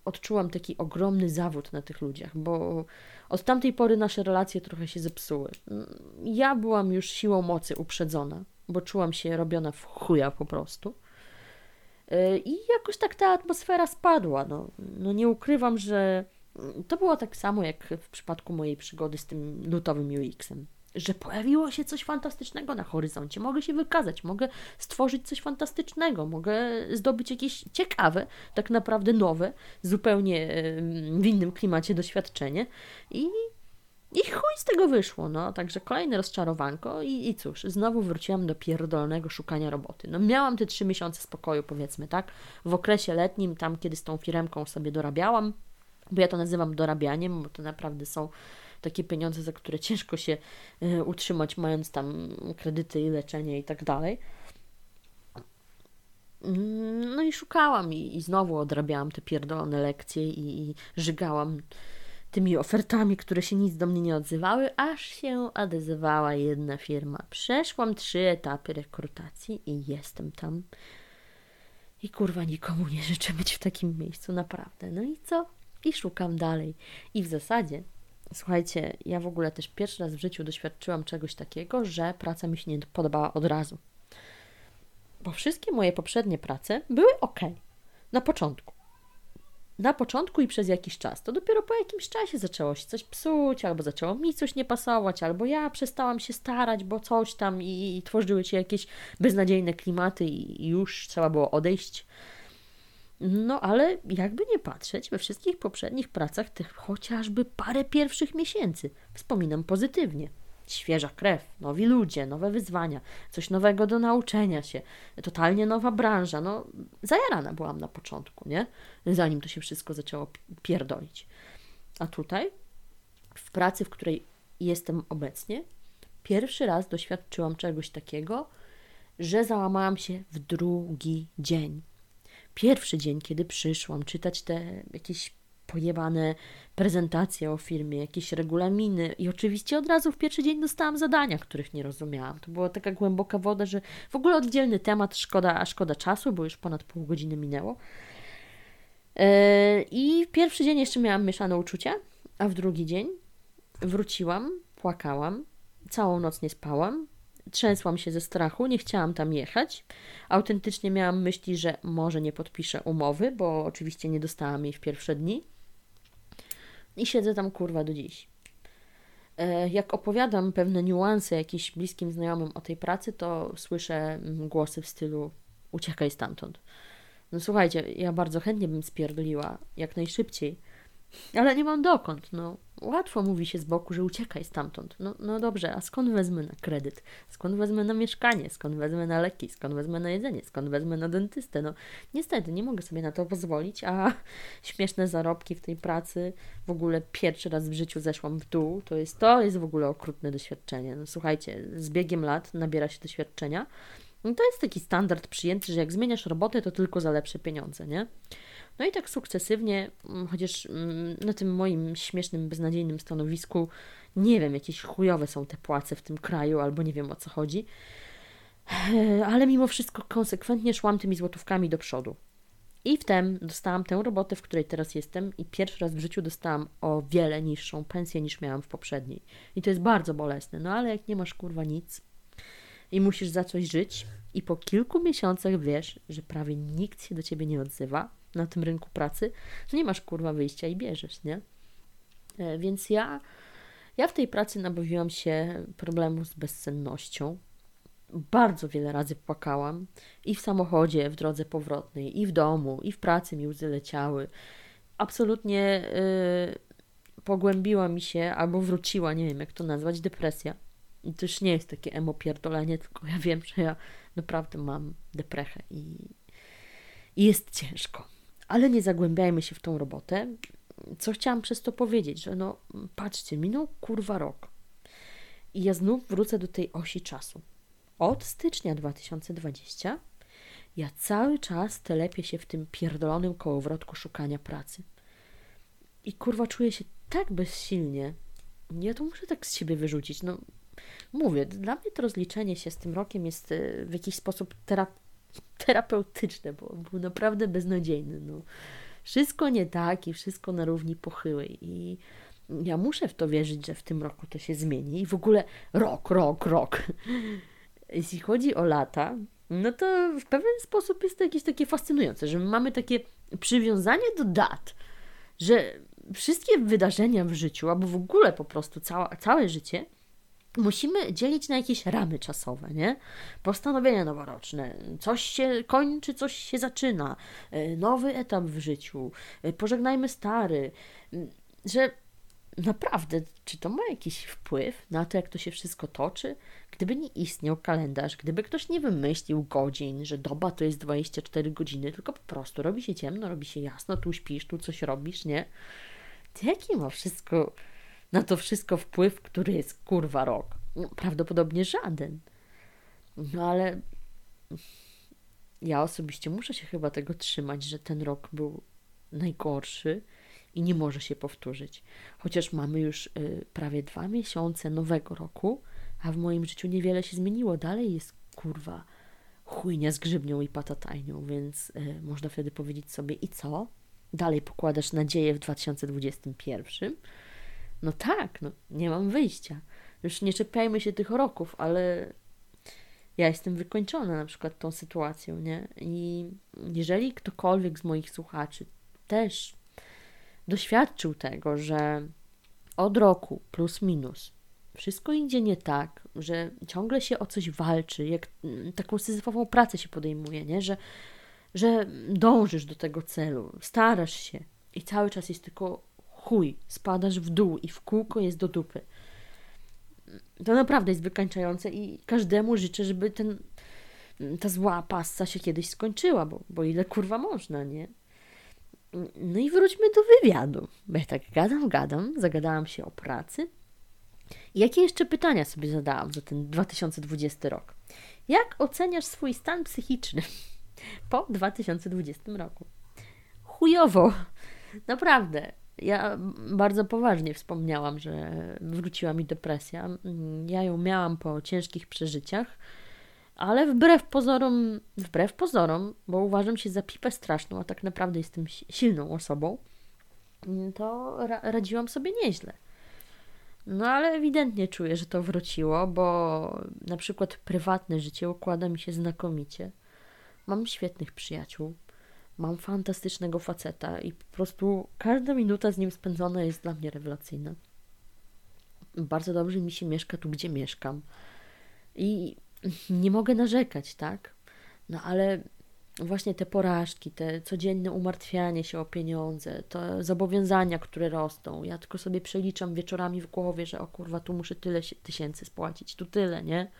odczułam taki ogromny zawód na tych ludziach, bo od tamtej pory nasze relacje trochę się zepsuły. Ja byłam już siłą mocy uprzedzona bo czułam się robiona w chuja po prostu. E, I jakoś tak ta atmosfera spadła. No, no nie ukrywam, że to było tak samo jak w przypadku mojej przygody z tym lutowym UX-em. Że pojawiło się coś fantastycznego na horyzoncie. Mogę się wykazać, mogę stworzyć coś fantastycznego, mogę zdobyć jakieś ciekawe, tak naprawdę nowe, zupełnie w innym klimacie doświadczenie. I i chuj z tego wyszło, no. Także kolejne rozczarowanko i, i cóż, znowu wróciłam do pierdolnego szukania roboty. No miałam te trzy miesiące spokoju, powiedzmy, tak? W okresie letnim, tam kiedy z tą firemką sobie dorabiałam, bo ja to nazywam dorabianiem, bo to naprawdę są takie pieniądze, za które ciężko się y, utrzymać, mając tam kredyty i leczenie i tak dalej. No i szukałam i, i znowu odrabiałam te pierdolone lekcje i, i żygałam tymi ofertami, które się nic do mnie nie odzywały, aż się odezwała jedna firma. Przeszłam trzy etapy rekrutacji i jestem tam. I kurwa nikomu nie życzę być w takim miejscu, naprawdę. No i co? I szukam dalej. I w zasadzie, słuchajcie, ja w ogóle też pierwszy raz w życiu doświadczyłam czegoś takiego, że praca mi się nie podobała od razu. Bo wszystkie moje poprzednie prace były ok na początku na początku i przez jakiś czas. To dopiero po jakimś czasie zaczęło się coś psuć, albo zaczęło mi coś nie pasować, albo ja przestałam się starać, bo coś tam i, i tworzyły się jakieś beznadziejne klimaty i, i już trzeba było odejść. No ale jakby nie patrzeć, we wszystkich poprzednich pracach tych chociażby parę pierwszych miesięcy wspominam pozytywnie świeża krew, nowi ludzie, nowe wyzwania, coś nowego do nauczenia się, totalnie nowa branża. No, zajarana byłam na początku, nie? Zanim to się wszystko zaczęło pierdolić. A tutaj, w pracy, w której jestem obecnie, pierwszy raz doświadczyłam czegoś takiego, że załamałam się w drugi dzień. Pierwszy dzień, kiedy przyszłam czytać te jakieś pojebane prezentacje o firmie, jakieś regulaminy i oczywiście od razu w pierwszy dzień dostałam zadania, których nie rozumiałam. To była taka głęboka woda, że w ogóle oddzielny temat, szkoda, a szkoda czasu, bo już ponad pół godziny minęło. E, I pierwszy dzień jeszcze miałam mieszane uczucia, a w drugi dzień wróciłam, płakałam, całą noc nie spałam, trzęsłam się ze strachu, nie chciałam tam jechać. Autentycznie miałam myśli, że może nie podpiszę umowy, bo oczywiście nie dostałam jej w pierwsze dni. I siedzę tam kurwa do dziś. E, jak opowiadam pewne niuanse jakimś bliskim znajomym o tej pracy, to słyszę mm, głosy w stylu uciekaj stamtąd. No słuchajcie, ja bardzo chętnie bym spierdoliła jak najszybciej, ale nie mam dokąd, no. Łatwo mówi się z boku, że uciekaj stamtąd. No, no dobrze, a skąd wezmę na kredyt? Skąd wezmę na mieszkanie? Skąd wezmę na leki? Skąd wezmę na jedzenie? Skąd wezmę na dentystę? No niestety, nie mogę sobie na to pozwolić, a śmieszne zarobki w tej pracy, w ogóle pierwszy raz w życiu zeszłam w dół, to jest, to jest w ogóle okrutne doświadczenie. No słuchajcie, z biegiem lat nabiera się doświadczenia, No to jest taki standard przyjęty, że jak zmieniasz robotę, to tylko za lepsze pieniądze, nie? No i tak sukcesywnie, mm, chociaż mm, na tym moim śmiesznym, beznadziejnym stanowisku, nie wiem, jakieś chujowe są te płace w tym kraju, albo nie wiem o co chodzi, ale mimo wszystko konsekwentnie szłam tymi złotówkami do przodu. I wtem dostałam tę robotę, w której teraz jestem, i pierwszy raz w życiu dostałam o wiele niższą pensję niż miałam w poprzedniej. I to jest bardzo bolesne, no ale jak nie masz kurwa nic i musisz za coś żyć, i po kilku miesiącach wiesz, że prawie nikt się do ciebie nie odzywa na tym rynku pracy, że nie masz kurwa wyjścia i bierzesz, nie? E, więc ja, ja w tej pracy nabawiłam się problemu z bezsennością, bardzo wiele razy płakałam i w samochodzie, w drodze powrotnej, i w domu, i w pracy mi łzy leciały. Absolutnie yy, pogłębiła mi się albo wróciła, nie wiem jak to nazwać, depresja. I to już nie jest takie emo pierdolenie, tylko ja wiem, że ja naprawdę mam deprechę i, i jest ciężko. Ale nie zagłębiajmy się w tą robotę. Co chciałam przez to powiedzieć, że no patrzcie, minął kurwa rok. I ja znów wrócę do tej osi czasu od stycznia 2020 ja cały czas telepię się w tym pierdolonym kołowrotku szukania pracy. I kurwa czuję się tak bezsilnie. Ja to muszę tak z siebie wyrzucić. No, mówię, dla mnie to rozliczenie się z tym rokiem jest e, w jakiś sposób terap terapeutyczne, bo był naprawdę beznadziejny. No. Wszystko nie tak i wszystko na równi pochyłej. I ja muszę w to wierzyć, że w tym roku to się zmieni. I w ogóle rok, rok, rok jeśli chodzi o lata, no to w pewien sposób jest to jakieś takie fascynujące, że mamy takie przywiązanie do dat, że wszystkie wydarzenia w życiu, albo w ogóle po prostu cała, całe życie, musimy dzielić na jakieś ramy czasowe, nie? Postanowienia noworoczne, coś się kończy, coś się zaczyna, e, nowy etap w życiu, e, pożegnajmy stary, że naprawdę, czy to ma jakiś wpływ na to, jak to się wszystko toczy? Gdyby nie istniał kalendarz, gdyby ktoś nie wymyślił godzin, że doba to jest 24 godziny, tylko po prostu robi się ciemno, robi się jasno, tu śpisz, tu coś robisz, nie? Jaki ma wszystko na to wszystko wpływ, który jest kurwa rok? No, prawdopodobnie żaden. No ale ja osobiście muszę się chyba tego trzymać, że ten rok był najgorszy i nie może się powtórzyć. Chociaż mamy już y, prawie dwa miesiące nowego roku, a w moim życiu niewiele się zmieniło. Dalej jest kurwa chujnia z grzybnią i patatajnią, więc y, można wtedy powiedzieć sobie i co? Dalej pokładasz nadzieję w 2021? No tak, no nie mam wyjścia. Już nie czepiajmy się tych roków, ale ja jestem wykończona na przykład tą sytuacją, nie? I jeżeli ktokolwiek z moich słuchaczy też doświadczył tego, że od roku plus minus wszystko idzie nie tak, że ciągle się o coś walczy, jak mm, taką syzyfową pracę się podejmuje, nie? Że, że dążysz do tego celu, starasz się i cały czas jest tylko chuj, spadasz w dół i w kółko jest do dupy. To naprawdę jest wykańczające i każdemu życzę, żeby ten, ta zła passa się kiedyś skończyła, bo, bo ile kurwa można, nie? No i wróćmy do wywiadu. Bo ja tak gadam, gadam, zagadałam się o pracy. Jakie jeszcze pytania sobie zadałam za ten 2020 rok? Jak oceniasz swój stan psychiczny po 2020 roku? Chujowo. Naprawdę. Ja bardzo poważnie wspomniałam, że wróciła mi depresja. Ja ją miałam po ciężkich przeżyciach ale wbrew pozorom, wbrew pozorom, bo uważam się za pipę straszną, a tak naprawdę jestem silną osobą, to ra radziłam sobie nieźle. No ale ewidentnie czuję, że to wróciło, bo na przykład prywatne życie układa mi się znakomicie. Mam świetnych przyjaciół, mam fantastycznego faceta i po prostu każda minuta z nim spędzona jest dla mnie rewelacyjna. Bardzo dobrze mi się mieszka tu, gdzie mieszkam. I nie mogę narzekać, tak? No ale właśnie te porażki, te codzienne umartwianie się o pieniądze, te zobowiązania, które rosną. Ja tylko sobie przeliczam wieczorami w głowie, że o kurwa, tu muszę tyle tysięcy spłacić, tu tyle, nie?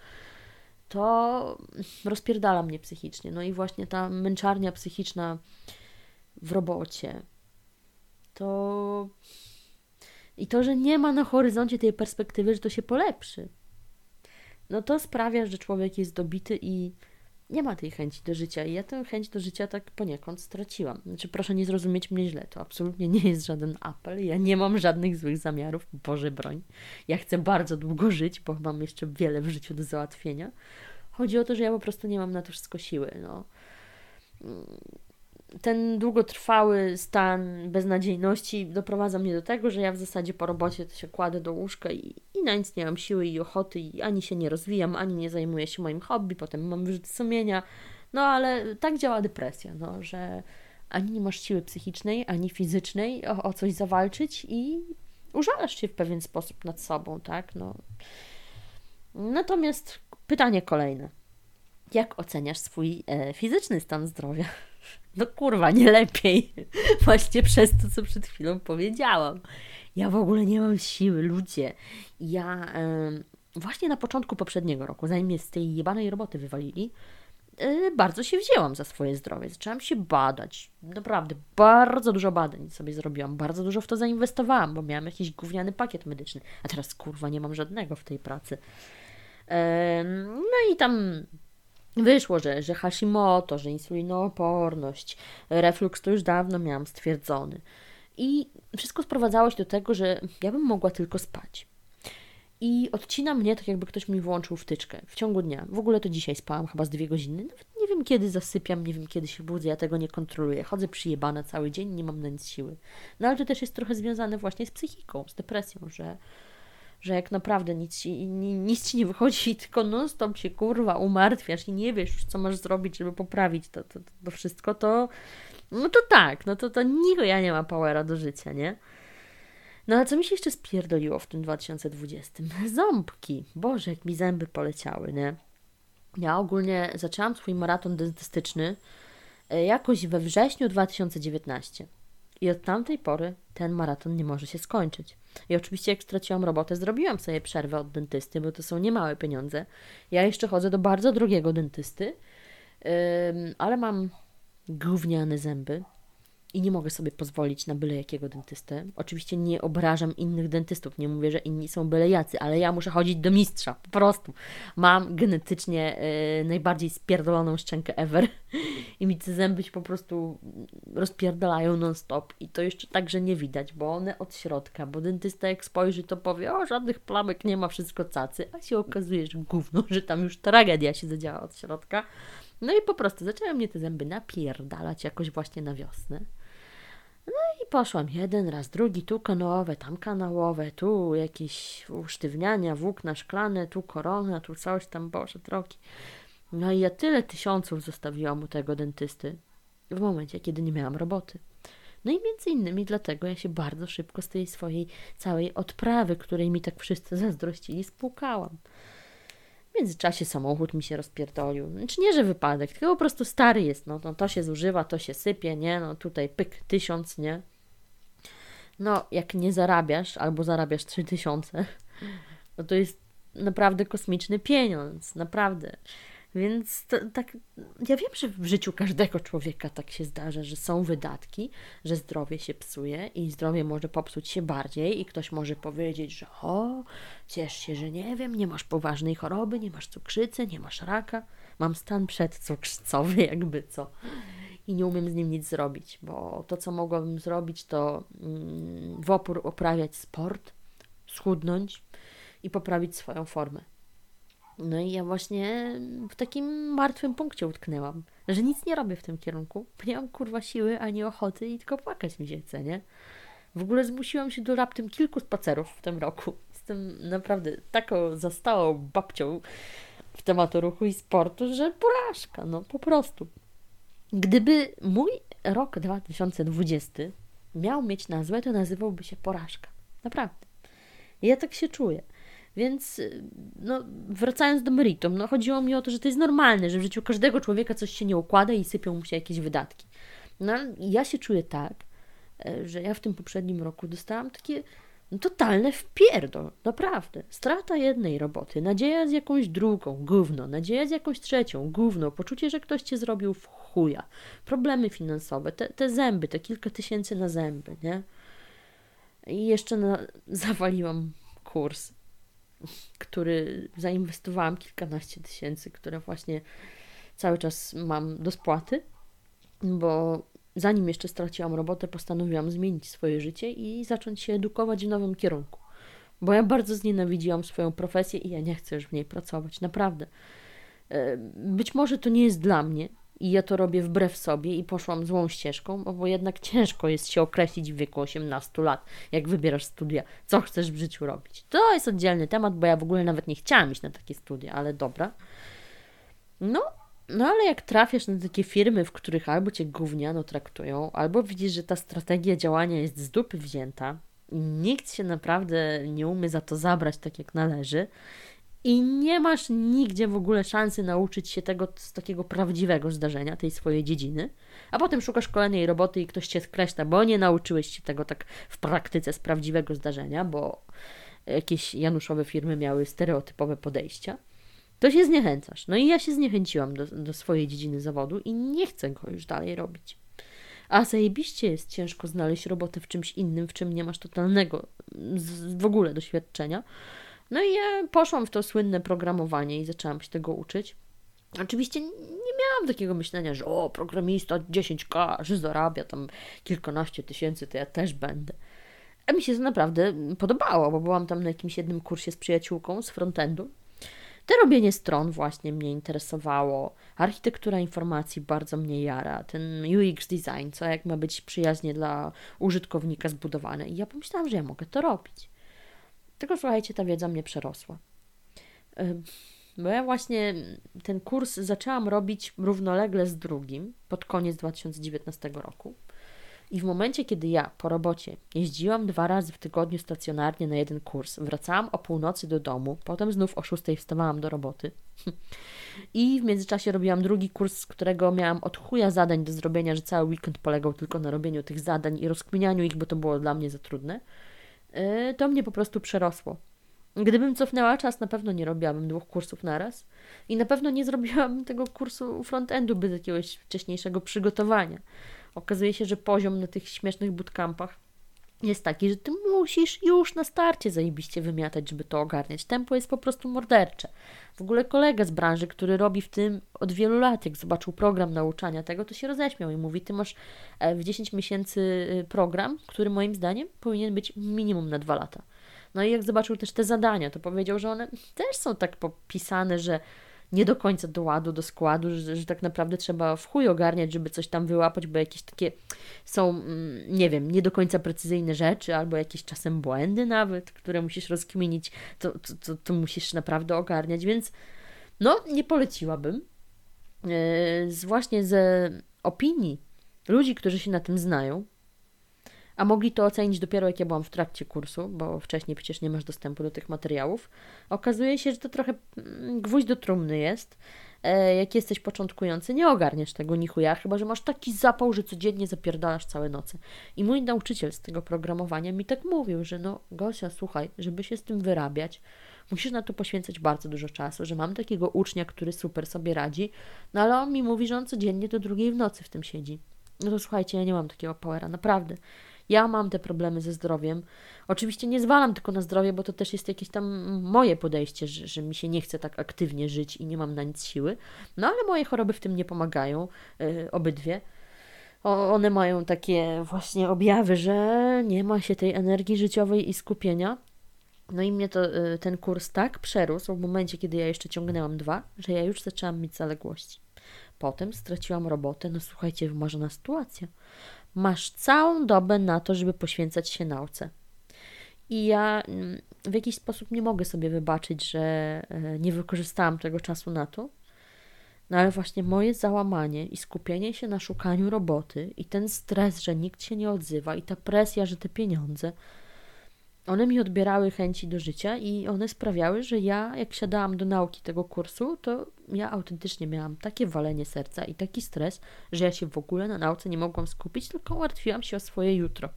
To rozpierdala mnie psychicznie. No i właśnie ta męczarnia psychiczna w robocie. To. I to, że nie ma na horyzoncie tej perspektywy, że to się polepszy no to sprawia, że człowiek jest dobity i nie ma tej chęci do życia i ja tę chęć do życia tak poniekąd straciłam. Znaczy, proszę nie zrozumieć mnie źle, to absolutnie nie jest żaden apel. Ja nie mam żadnych złych zamiarów, Boże broń. Ja chcę bardzo długo żyć, bo mam jeszcze wiele w życiu do załatwienia. Chodzi o to, że ja po prostu nie mam na to wszystko siły. No ten długotrwały stan beznadziejności doprowadza mnie do tego, że ja w zasadzie po robocie się kładę do łóżka i, i na nic nie mam siły i ochoty i ani się nie rozwijam, ani nie zajmuję się moim hobby, potem mam wyrzuty sumienia. No ale tak działa depresja, no, że ani nie masz siły psychicznej, ani fizycznej o, o coś zawalczyć i użalasz się w pewien sposób nad sobą, tak? No. Natomiast pytanie kolejne. Jak oceniasz swój e, fizyczny stan zdrowia? No kurwa, nie lepiej. Właśnie przez to, co przed chwilą powiedziałam. Ja w ogóle nie mam siły, ludzie. Ja właśnie na początku poprzedniego roku, zanim mnie z tej jebanej roboty wywalili, y, bardzo się wzięłam za swoje zdrowie. Zaczęłam się badać. Naprawdę, bardzo dużo badań sobie zrobiłam. Bardzo dużo w to zainwestowałam, bo miałam jakiś gówniany pakiet medyczny. A teraz kurwa, nie mam żadnego w tej pracy. No i tam Wyszło, że, że Hashimoto, że insulinooporność, reflux to już dawno miałam stwierdzony. I wszystko sprowadzało się do tego, że ja bym mogła tylko spać. I odcina mnie tak, jakby ktoś mi włączył wtyczkę w ciągu dnia. W ogóle to dzisiaj spałam chyba z dwie godziny. Nawet nie wiem, kiedy zasypiam, nie wiem, kiedy się budzę, ja tego nie kontroluję. Chodzę przyjebana cały dzień, nie mam na nic siły. No ale to też jest trochę związane właśnie z psychiką, z depresją, że że jak naprawdę nic ci, nic ci nie wychodzi, tylko non-stop się kurwa umartwiasz i nie wiesz, co masz zrobić, żeby poprawić to, to, to wszystko, to no to tak, no to, to nikt ja nie ma powera do życia, nie? No ale co mi się jeszcze spierdoliło w tym 2020? Ząbki. Boże, jak mi zęby poleciały, nie? Ja ogólnie zaczęłam swój maraton dentystyczny e, jakoś we wrześniu 2019. I od tamtej pory ten maraton nie może się skończyć. I oczywiście, jak straciłam robotę, zrobiłam sobie przerwę od dentysty, bo to są niemałe pieniądze. Ja jeszcze chodzę do bardzo drogiego dentysty, ale mam gówniane zęby i nie mogę sobie pozwolić na byle jakiego dentystę. Oczywiście nie obrażam innych dentystów, nie mówię, że inni są byle jacy, ale ja muszę chodzić do mistrza, po prostu. Mam genetycznie y, najbardziej spierdoloną szczękę ever i mi te zęby się po prostu rozpierdalają non-stop i to jeszcze tak, że nie widać, bo one od środka, bo dentysta jak spojrzy, to powie, o żadnych plamek nie ma, wszystko cacy, a się okazuje, że gówno, że tam już tragedia się zadziała od środka. No i po prostu zaczęły mnie te zęby napierdalać jakoś właśnie na wiosnę. No i poszłam jeden raz, drugi, tu kanałowe, tam kanałowe, tu jakieś usztywniania, włókna szklane, tu korona, tu coś tam, Boże drogi. No i ja tyle tysiąców zostawiłam u tego dentysty w momencie, kiedy nie miałam roboty. No i między innymi dlatego ja się bardzo szybko z tej swojej całej odprawy, której mi tak wszyscy zazdrościli, spłukałam. W międzyczasie samochód mi się rozpierdolił. Znaczy nie, że wypadek, tylko po prostu stary jest. No, no to się zużywa, to się sypie, nie? No tutaj pyk, tysiąc, nie? No, jak nie zarabiasz, albo zarabiasz trzy tysiące, no to jest naprawdę kosmiczny pieniądz, naprawdę. Więc to, tak, ja wiem, że w życiu każdego człowieka tak się zdarza, że są wydatki, że zdrowie się psuje i zdrowie może popsuć się bardziej i ktoś może powiedzieć, że o, ciesz się, że nie wiem, nie masz poważnej choroby, nie masz cukrzycy, nie masz raka, mam stan przedcukrzycowy, jakby co. I nie umiem z nim nic zrobić, bo to, co mogłabym zrobić, to mm, w opór uprawiać sport, schudnąć i poprawić swoją formę. No i ja właśnie w takim martwym punkcie utknęłam, że nic nie robię w tym kierunku, nie mam kurwa siły ani ochoty i tylko płakać mi się chce, nie? W ogóle zmusiłam się do raptem kilku spacerów w tym roku. Jestem naprawdę taką zastałą babcią w tematu ruchu i sportu, że porażka, no po prostu. Gdyby mój rok 2020 miał mieć nazwę, to nazywałby się porażka. Naprawdę. Ja tak się czuję. Więc no, wracając do meritum, no, chodziło mi o to, że to jest normalne, że w życiu każdego człowieka coś się nie układa i sypią mu się jakieś wydatki. No, ja się czuję tak, e, że ja w tym poprzednim roku dostałam takie no, totalne wpierdol, naprawdę. Strata jednej roboty, nadzieja z jakąś drugą, gówno, nadzieja z jakąś trzecią, gówno, poczucie, że ktoś cię zrobił w chuja, problemy finansowe, te, te zęby, te kilka tysięcy na zęby, nie? I jeszcze na, zawaliłam kurs który zainwestowałam kilkanaście tysięcy, które właśnie cały czas mam do spłaty, bo zanim jeszcze straciłam robotę, postanowiłam zmienić swoje życie i zacząć się edukować w nowym kierunku. Bo ja bardzo znienawidziłam swoją profesję i ja nie chcę już w niej pracować, naprawdę. E, być może to nie jest dla mnie i ja to robię wbrew sobie i poszłam złą ścieżką, bo jednak ciężko jest się określić w wieku 18 lat, jak wybierasz studia, co chcesz w życiu robić. To jest oddzielny temat, bo ja w ogóle nawet nie chciałam iść na takie studia, ale dobra. No, no ale jak trafiasz na takie firmy, w których albo cię gówniano traktują, albo widzisz, że ta strategia działania jest z dupy wzięta i nikt się naprawdę nie umie za to zabrać tak jak należy i nie masz nigdzie w ogóle szansy nauczyć się tego z takiego prawdziwego zdarzenia, tej swojej dziedziny, a potem szukasz kolejnej roboty i ktoś cię skreśla, bo nie nauczyłeś się tego tak w praktyce z prawdziwego zdarzenia, bo jakieś januszowe firmy miały stereotypowe podejścia to się zniechęcasz. No i ja się zniechęciłam do, do swojej dziedziny zawodu i nie chcę go już dalej robić. A zajebiście jest ciężko znaleźć robotę w czymś innym, w czym nie masz totalnego w ogóle doświadczenia. No i ja poszłam w to słynne programowanie i zaczęłam się tego uczyć. Oczywiście nie miałam takiego myślenia, że o, programista 10k, że zarabia tam kilkanaście tysięcy, to ja też będę. A mi się to naprawdę podobało, bo byłam tam na jakimś jednym kursie z przyjaciółką z frontendu te robienie stron właśnie mnie interesowało. Architektura informacji bardzo mnie jara. Ten UX design, co jak ma być przyjaźnie dla użytkownika zbudowane. I ja pomyślałam, że ja mogę to robić. Tylko słuchajcie, ta wiedza mnie przerosła. Bo ja właśnie ten kurs zaczęłam robić równolegle z drugim pod koniec 2019 roku. I w momencie, kiedy ja po robocie jeździłam dwa razy w tygodniu stacjonarnie na jeden kurs, wracałam o północy do domu, potem znów o szóstej wstawałam do roboty. I w międzyczasie robiłam drugi kurs, z którego miałam od chuja zadań do zrobienia, że cały weekend polegał tylko na robieniu tych zadań i rozkminianiu ich, bo to było dla mnie za trudne. E, to mnie po prostu przerosło. Gdybym cofnęła czas, na pewno nie robiłabym dwóch kursów naraz i na pewno nie zrobiłabym tego kursu frontendu bez jakiegoś wcześniejszego przygotowania okazuje się, że poziom na tych śmiesznych bootcampach jest taki, że ty musisz już na starcie zajebiście wymiatać, żeby to ogarniać. Tempo jest po prostu mordercze. W ogóle kolega z branży, który robi w tym od wielu lat, jak zobaczył program nauczania tego, to się roześmiał i mówi, ty masz e, w 10 miesięcy y, program, który moim zdaniem powinien być minimum na 2 lata. No i jak zobaczył też te zadania, to powiedział, że one też są tak popisane, że nie do końca do ładu, do składu, że, że tak naprawdę trzeba w chuj ogarniać, żeby coś tam wyłapać, bo jakieś takie są, mm, nie wiem, nie do końca precyzyjne rzeczy, albo jakieś czasem błędy nawet, które musisz rozkminić, to, to, to, to musisz naprawdę ogarniać, więc no, nie poleciłabym. Yy, z, właśnie ze opinii ludzi, którzy się na tym znają, a mogli to ocenić dopiero jak ja byłam w trakcie kursu, bo wcześniej przecież nie masz dostępu do tych materiałów. Okazuje się, że to trochę mm, gwóźdź do trumny jest. E, jak jesteś początkujący, nie ogarniesz tego nichuja, chyba że masz taki zapał, że codziennie zapierdalasz całe noce. I mój nauczyciel z tego programowania mi tak mówił, że no Gosia, słuchaj, żeby się z tym wyrabiać, musisz na to poświęcać bardzo dużo czasu, że mam takiego ucznia, który super sobie radzi, no ale on mi mówi, że on codziennie do drugiej w nocy w tym siedzi. No to słuchajcie, ja nie mam takiego powera, naprawdę. Ja mam te problemy ze zdrowiem. Oczywiście nie zwalam tylko na zdrowie, bo to też jest jakieś tam moje podejście, że, że mi się nie chce tak aktywnie żyć i nie mam na nic siły. No ale moje choroby w tym nie pomagają, yy, obydwie. O, one mają takie właśnie objawy, że nie ma się tej energii życiowej i skupienia. No i mnie to, yy, ten kurs tak przerósł w momencie, kiedy ja jeszcze ciągnęłam dwa, że ja już zaczęłam mieć zaległości. Potem straciłam robotę, no słuchajcie, wymarzona sytuacja. Masz całą dobę na to, żeby poświęcać się nauce. I ja mm, w jakiś sposób nie mogę sobie wybaczyć, że e, nie wykorzystałam tego czasu na to. No ale właśnie moje załamanie i skupienie się na szukaniu roboty i ten stres, że nikt się nie odzywa i ta presja, że te pieniądze, one mi odbierały chęci do życia i one sprawiały, że ja, jak siadałam do nauki tego kursu, to ja autentycznie miałam takie walenie serca i taki stres, że ja się w ogóle na nauce nie mogłam skupić, tylko martwiłam się o swoje jutro.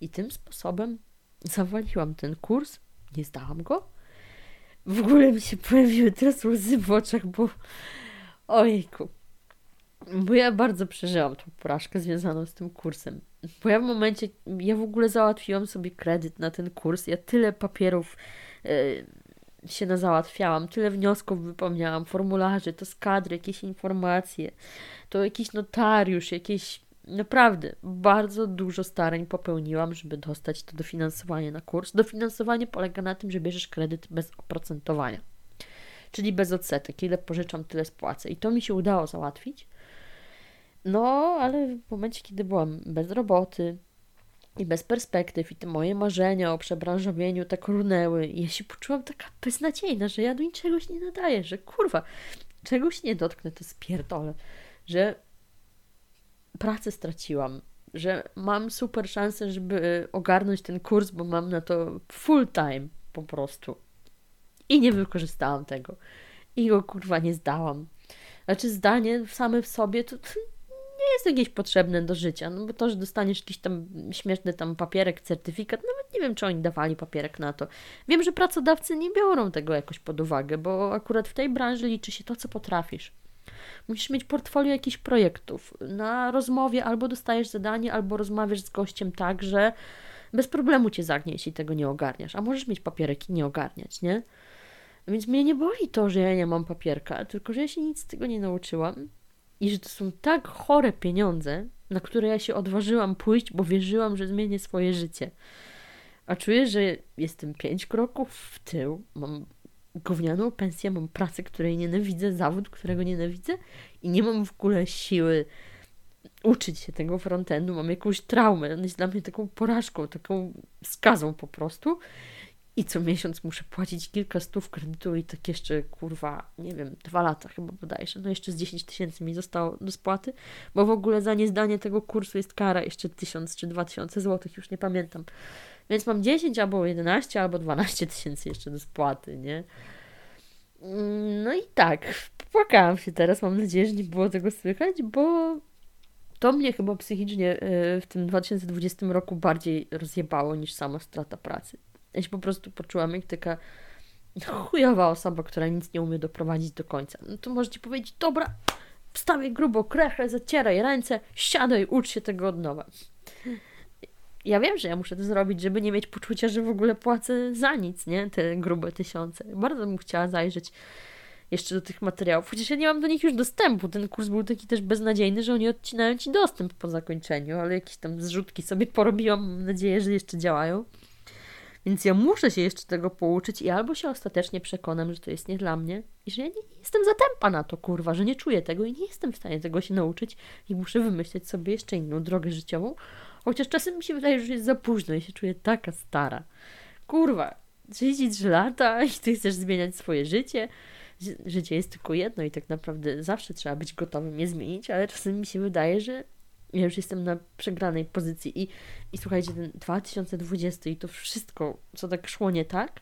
I tym sposobem zawaliłam ten kurs, nie zdałam go. W ogóle mi się pojawiły teraz łzy w oczach, bo ojku. Bo ja bardzo przeżyłam tą porażkę związaną z tym kursem. Bo ja w momencie, ja w ogóle załatwiłam sobie kredyt na ten kurs, ja tyle papierów yy, się nazałatwiałam, tyle wniosków wypełniałam, formularzy, to z kadry, jakieś informacje, to jakiś notariusz, jakieś naprawdę bardzo dużo starań popełniłam, żeby dostać to dofinansowanie na kurs. Dofinansowanie polega na tym, że bierzesz kredyt bez oprocentowania, czyli bez odsetek. Ile pożyczam, tyle spłacę. I to mi się udało załatwić. No, ale w momencie, kiedy byłam bez roboty i bez perspektyw, i te moje marzenia o przebranżowieniu tak runęły, ja się poczułam taka beznadziejna, że ja do niczego się nie nadaję, że kurwa, czegoś nie dotknę, to spierdolę, że pracę straciłam, że mam super szansę, żeby ogarnąć ten kurs, bo mam na to full time po prostu. I nie wykorzystałam tego. I go kurwa nie zdałam. Znaczy zdanie same w sobie to, to nie jest jakieś potrzebne do życia, no bo to, że dostaniesz jakiś tam śmieszny tam papierek, certyfikat, nawet nie wiem, czy oni dawali papierek na to. Wiem, że pracodawcy nie biorą tego jakoś pod uwagę, bo akurat w tej branży liczy się to, co potrafisz. Musisz mieć portfolio jakichś projektów. Na rozmowie albo dostajesz zadanie, albo rozmawiasz z gościem tak, że bez problemu cię zagnie, jeśli tego nie ogarniasz. A możesz mieć papierek i nie ogarniać, nie? Więc mnie nie boli to, że ja nie mam papierka, tylko że ja się nic z tego nie nauczyłam i że to są tak chore pieniądze, na które ja się odważyłam pójść, bo wierzyłam, że zmienię swoje życie. A czuję, że jestem pięć kroków w tył, mam gównianą pensję, mam pracę, której nienawidzę, zawód, którego nienawidzę i nie mam w ogóle siły uczyć się tego frontendu, mam jakąś traumę, on jest dla mnie taką porażką, taką skazą po prostu i co miesiąc muszę płacić kilka stów kredytu i tak jeszcze, kurwa, nie wiem, dwa lata chyba bodajże, no jeszcze z 10 tysięcy mi zostało do spłaty, bo w ogóle za niezdanie tego kursu jest kara jeszcze tysiąc czy dwa tysiące złotych, już nie pamiętam. Więc mam 10 albo 11 albo 12 tysięcy jeszcze do spłaty, nie? No i tak, płakałam się teraz, mam nadzieję, że nie było tego słychać, bo to mnie chyba psychicznie e, w tym 2020 roku bardziej rozjebało niż sama strata pracy. Ja się po prostu poczułam jak taka chujowa osoba, która nic nie umie doprowadzić do końca. No to możecie powiedzieć, dobra, wstawię grubo krechę, zacieraj ręce, siadaj, ucz się tego od nowa ja wiem, że ja muszę to zrobić, żeby nie mieć poczucia, że w ogóle płacę za nic, nie? Te grube tysiące. Bardzo bym chciała zajrzeć jeszcze do tych materiałów, chociaż ja nie mam do nich już dostępu. Ten kurs był taki też beznadziejny, że oni odcinają ci dostęp po zakończeniu, ale jakieś tam zrzutki sobie porobiłam, mam nadzieję, że jeszcze działają. Więc ja muszę się jeszcze tego pouczyć i albo się ostatecznie przekonam, że to jest nie dla mnie i że ja nie jestem zatępa na to, kurwa, że nie czuję tego i nie jestem w stanie tego się nauczyć i muszę wymyśleć sobie jeszcze inną drogę życiową, Chociaż czasem mi się wydaje, że jest za późno i się czuję taka stara. Kurwa, 33 lata i ty chcesz zmieniać swoje życie. Życie jest tylko jedno i tak naprawdę zawsze trzeba być gotowym je zmienić, ale czasem mi się wydaje, że ja już jestem na przegranej pozycji i, i słuchajcie, ten 2020 i to wszystko, co tak szło nie tak,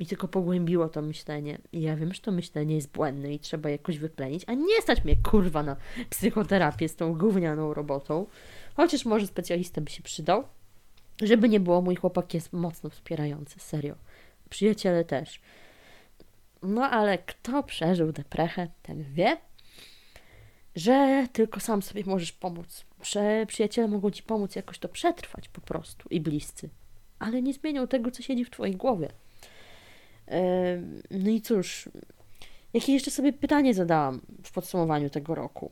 mi tylko pogłębiło to myślenie. I ja wiem, że to myślenie jest błędne i trzeba jakoś wyplenić, a nie stać mnie kurwa na psychoterapię z tą gównianą robotą. Chociaż może specjalista by się przydał. Żeby nie było, mój chłopak jest mocno wspierający, serio. Przyjaciele też. No ale kto przeżył deprechę, ten wie, że tylko sam sobie możesz pomóc. Że przyjaciele mogą ci pomóc jakoś to przetrwać po prostu i bliscy. Ale nie zmienią tego, co siedzi w twojej głowie. No i cóż, jakie jeszcze sobie pytanie zadałam w podsumowaniu tego roku?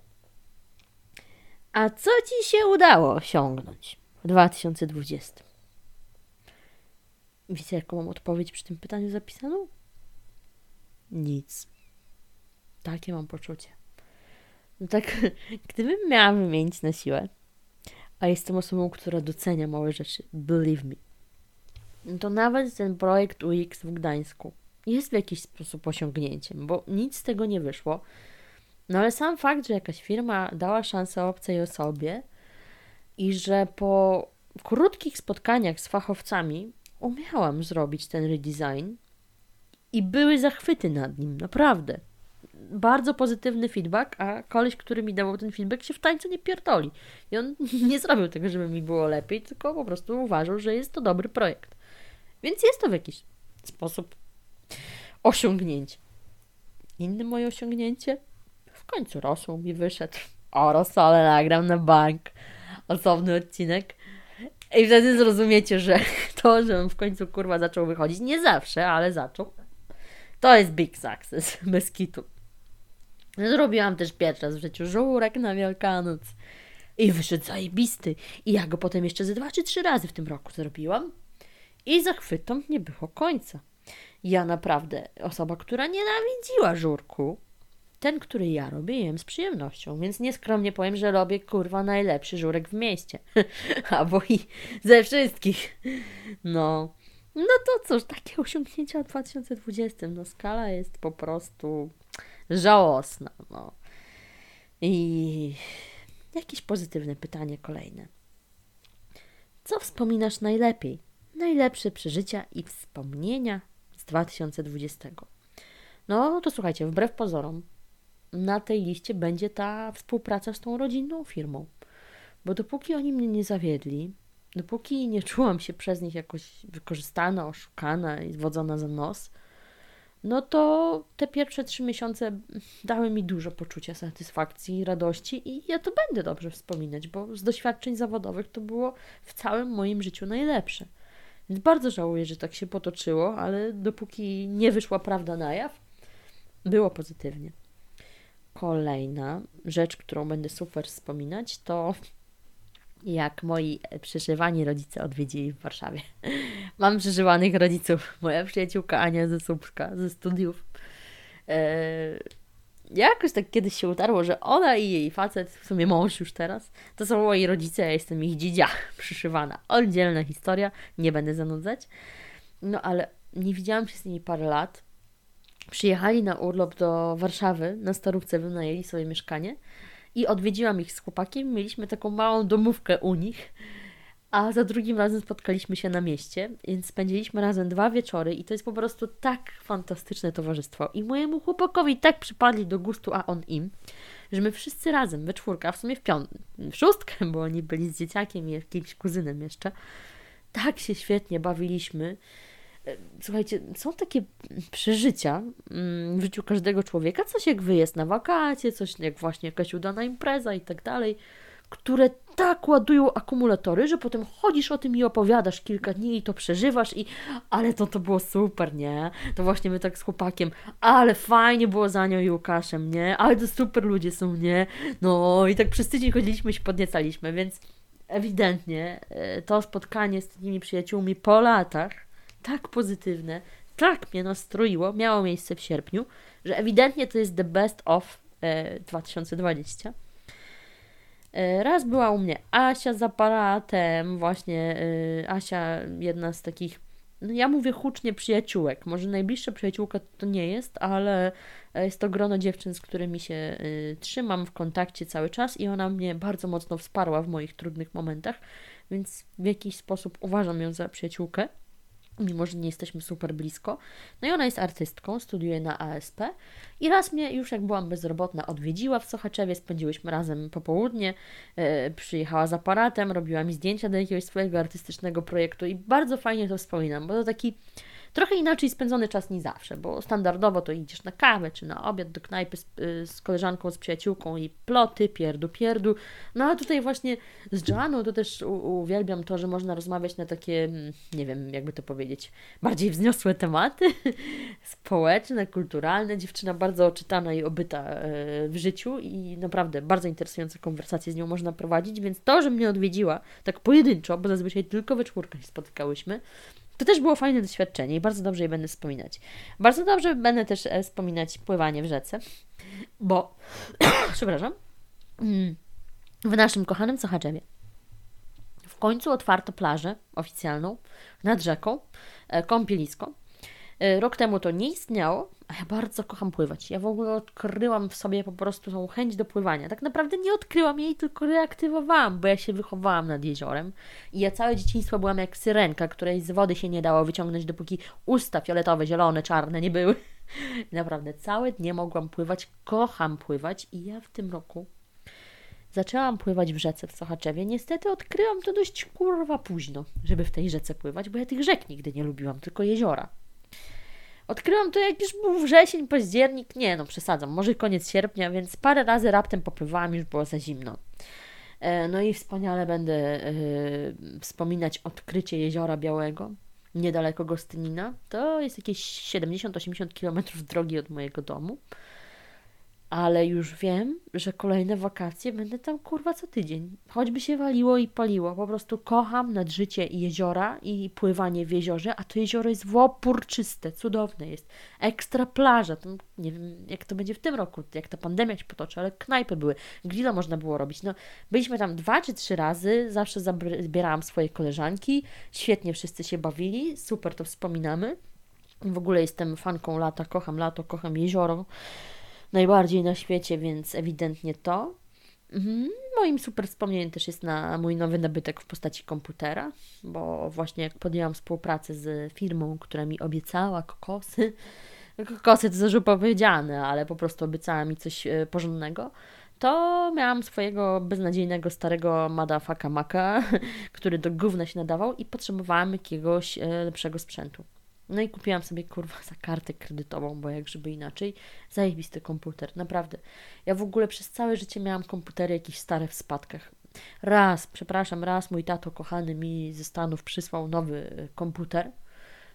A co ci się udało osiągnąć w 2020? Wiecie, jaką mam odpowiedź przy tym pytaniu zapisaną? Nic. Takie mam poczucie. No tak, gdybym miała wymienić na siłę, a jestem osobą, która docenia małe rzeczy, believe me, no to nawet ten projekt UX w Gdańsku jest w jakiś sposób osiągnięciem, bo nic z tego nie wyszło. No ale sam fakt, że jakaś firma dała szansę obcej osobie i że po krótkich spotkaniach z fachowcami umiałam zrobić ten redesign i były zachwyty nad nim, naprawdę. Bardzo pozytywny feedback, a koleś, który mi dawał ten feedback, się w tańcu nie pierdoli. I on nie zrobił tego, żeby mi było lepiej, tylko po prostu uważał, że jest to dobry projekt. Więc jest to w jakiś sposób osiągnięcie. Inne moje osiągnięcie w końcu rosół mi wyszedł. O, rosole nagram na bank. Osobny odcinek. I wtedy zrozumiecie, że to, że on w końcu kurwa zaczął wychodzić, nie zawsze, ale zaczął. To jest big success, bez kitu. Zrobiłam też pierwszy raz w życiu żurek na Wielkanoc. I wyszedł zajebisty. I ja go potem jeszcze ze dwa czy trzy razy w tym roku zrobiłam. I zachwytom nie było końca. Ja naprawdę, osoba, która nienawidziła żurku, ten, który ja robię, jem z przyjemnością, więc nieskromnie powiem, że robię kurwa najlepszy żurek w mieście. Albo i ze wszystkich. No. No to cóż, takie osiągnięcia w 2020. No skala jest po prostu żałosna. No. I jakieś pozytywne pytanie kolejne. Co wspominasz najlepiej? Najlepsze przeżycia i wspomnienia z 2020. No to słuchajcie, wbrew pozorom, na tej liście będzie ta współpraca z tą rodzinną firmą. Bo dopóki oni mnie nie zawiedli, dopóki nie czułam się przez nich jakoś wykorzystana, oszukana i zwodzona za nos, no to te pierwsze trzy miesiące dały mi dużo poczucia satysfakcji radości i ja to będę dobrze wspominać, bo z doświadczeń zawodowych to było w całym moim życiu najlepsze. Więc bardzo żałuję, że tak się potoczyło, ale dopóki nie wyszła prawda na jaw, było pozytywnie. Kolejna rzecz, którą będę super wspominać, to jak moi przeżywani rodzice odwiedzili w Warszawie. Mam przeżywanych rodziców. Moja przyjaciółka Ania ze Słupska, ze studiów. Eee, jakoś tak kiedyś się utarło, że ona i jej facet, w sumie mąż już teraz, to są moi rodzice, ja jestem ich dzidzia przyszywana. Oddzielna historia, nie będę zanudzać. No ale nie widziałam się z nimi parę lat. Przyjechali na urlop do Warszawy, na Starówce wynajęli sobie mieszkanie i odwiedziłam ich z chłopakiem. Mieliśmy taką małą domówkę u nich, a za drugim razem spotkaliśmy się na mieście, więc spędziliśmy razem dwa wieczory i to jest po prostu tak fantastyczne towarzystwo. I mojemu chłopakowi tak przypadli do gustu, a on im, że my wszyscy razem, we czwórkę, a w sumie w piątkę, w szóstkę, bo oni byli z dzieciakiem i jakimś kuzynem jeszcze, tak się świetnie bawiliśmy. Słuchajcie, są takie przeżycia mm, w życiu każdego człowieka, coś jak wyjazd na wakacje, coś jak właśnie jakaś udana impreza i tak dalej, które tak ładują akumulatory, że potem chodzisz o tym i opowiadasz kilka dni i to przeżywasz i ale to to było super, nie? To właśnie my tak z chłopakiem, ale fajnie było za nią i Łukaszem, nie? Ale to super ludzie są, nie? No i tak przez tydzień chodziliśmy i się podniecaliśmy, więc ewidentnie e, to spotkanie z tymi przyjaciółmi po latach tak pozytywne, tak mnie nastroiło, miało miejsce w sierpniu, że ewidentnie to jest the best of e, 2020. E, raz była u mnie Asia z aparatem, właśnie e, Asia, jedna z takich, no ja mówię hucznie przyjaciółek. Może najbliższa przyjaciółka to nie jest, ale jest to grono dziewczyn, z którymi się e, trzymam w kontakcie cały czas i ona mnie bardzo mocno wsparła w moich trudnych momentach, więc w jakiś sposób uważam ją za przyjaciółkę mimo że nie jesteśmy super blisko. No i ona jest artystką, studiuje na ASP i raz mnie już jak byłam bezrobotna odwiedziła w Sochaczewie, spędziłyśmy razem popołudnie, yy, przyjechała z aparatem, robiła mi zdjęcia do jakiegoś swojego artystycznego projektu i bardzo fajnie to wspominam, bo to taki Trochę inaczej spędzony czas niż zawsze, bo standardowo to idziesz na kawę czy na obiad do knajpy z, y, z koleżanką, z przyjaciółką i ploty, pierdu, pierdu. No a tutaj właśnie z Joanną to też uwielbiam to, że można rozmawiać na takie, mm, nie wiem, jakby to powiedzieć, bardziej wzniosłe tematy, społeczne, kulturalne. Dziewczyna bardzo oczytana i obyta e, w życiu i naprawdę bardzo interesujące konwersacje z nią można prowadzić, więc to, że mnie odwiedziła tak pojedynczo, bo zazwyczaj tylko we czwórkę się spotykałyśmy, to też było fajne doświadczenie i bardzo dobrze je będę wspominać. Bardzo dobrze będę też e, wspominać pływanie w rzece, bo, przepraszam, mm, w naszym kochanym Sochaczewie w końcu otwarto plażę oficjalną nad rzeką, e, kąpielisko. E, rok temu to nie istniało, a ja bardzo kocham pływać. Ja w ogóle odkryłam w sobie po prostu tą chęć do pływania. Tak naprawdę nie odkryłam jej, tylko reaktywowałam, bo ja się wychowałam nad jeziorem i ja całe dzieciństwo byłam jak syrenka, której z wody się nie dało wyciągnąć, dopóki usta fioletowe, zielone, czarne nie były. Naprawdę całe dnie mogłam pływać, kocham pływać i ja w tym roku zaczęłam pływać w rzece w Sochaczewie. Niestety odkryłam to dość kurwa późno, żeby w tej rzece pływać, bo ja tych rzek nigdy nie lubiłam, tylko jeziora. Odkryłam to jak już był wrzesień, październik, nie no przesadzam, może koniec sierpnia, więc parę razy raptem popływałam, już było za zimno. E, no i wspaniale będę e, wspominać odkrycie Jeziora Białego. niedaleko Gostynina. To jest jakieś 70-80 km drogi od mojego domu ale już wiem, że kolejne wakacje będę tam kurwa co tydzień. Choćby się waliło i paliło. Po prostu kocham nadżycie i jeziora i pływanie w jeziorze, a to jezioro jest w opór czyste, cudowne jest. Ekstra plaża. Tam, nie wiem, jak to będzie w tym roku, jak ta pandemia się potoczy, ale knajpy były. Grilla można było robić. No, byliśmy tam dwa czy trzy razy, zawsze zabierałam swoje koleżanki. Świetnie wszyscy się bawili, super to wspominamy. W ogóle jestem fanką lata, kocham lato, kocham jezioro najbardziej na świecie, więc ewidentnie to. Mhm. Moim super wspomnieniem też jest na mój nowy nabytek w postaci komputera, bo właśnie jak podjęłam współpracę z firmą, która mi obiecała kokosy, kokosy to za powiedziane, ale po prostu obiecała mi coś e, porządnego, to miałam swojego beznadziejnego starego madafaka maka, który do gówna się nadawał i potrzebowałam jakiegoś e, lepszego sprzętu. No i kupiłam sobie kurwa za kartę kredytową, bo jak żeby inaczej. Zajebisty komputer, naprawdę. Ja w ogóle przez całe życie miałam komputery jakieś stare w spadkach. Raz, przepraszam, raz mój tato kochany mi ze Stanów przysłał nowy e, komputer.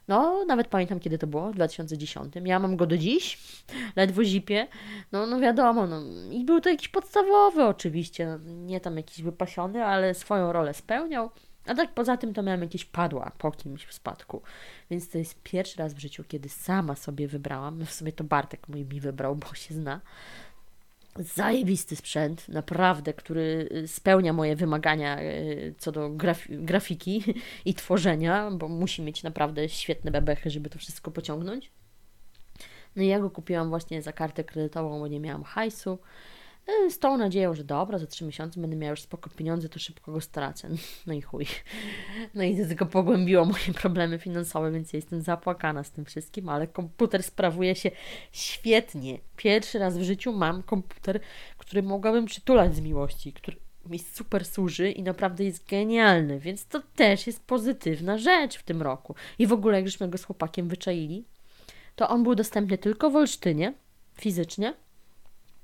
No, nawet pamiętam kiedy to było, w 2010. Ja mam go do dziś, ledwo zipie. No, no wiadomo, no. I był to jakiś podstawowy oczywiście, nie tam jakiś wypasiony, ale swoją rolę spełniał. A tak poza tym to miałam jakieś padła po kimś w spadku. Więc to jest pierwszy raz w życiu, kiedy sama sobie wybrałam. W sumie to Bartek mój mi wybrał, bo się zna. Zajebisty sprzęt, naprawdę, który y, spełnia moje wymagania y, co do graf- grafiki i tworzenia, bo musi mieć naprawdę świetne bebechy, żeby to wszystko pociągnąć. No i ja go kupiłam właśnie za kartę kredytową, bo nie miałam hajsu. E, z tą nadzieją, że dobra, za trzy miesiące będę miała już spoko pieniądze, to szybko go stracę. No i chuj. No i to tylko pogłębiło moje problemy finansowe, więc jestem zapłakana z tym wszystkim, ale komputer sprawuje się świetnie. Pierwszy raz w życiu mam komputer, który mogłabym przytulać z miłości, który mi super służy i naprawdę jest genialny, więc to też jest pozytywna rzecz w tym roku. I w ogóle, jak żeśmy go z chłopakiem wyczaili, to on był dostępny tylko w Olsztynie, fizycznie,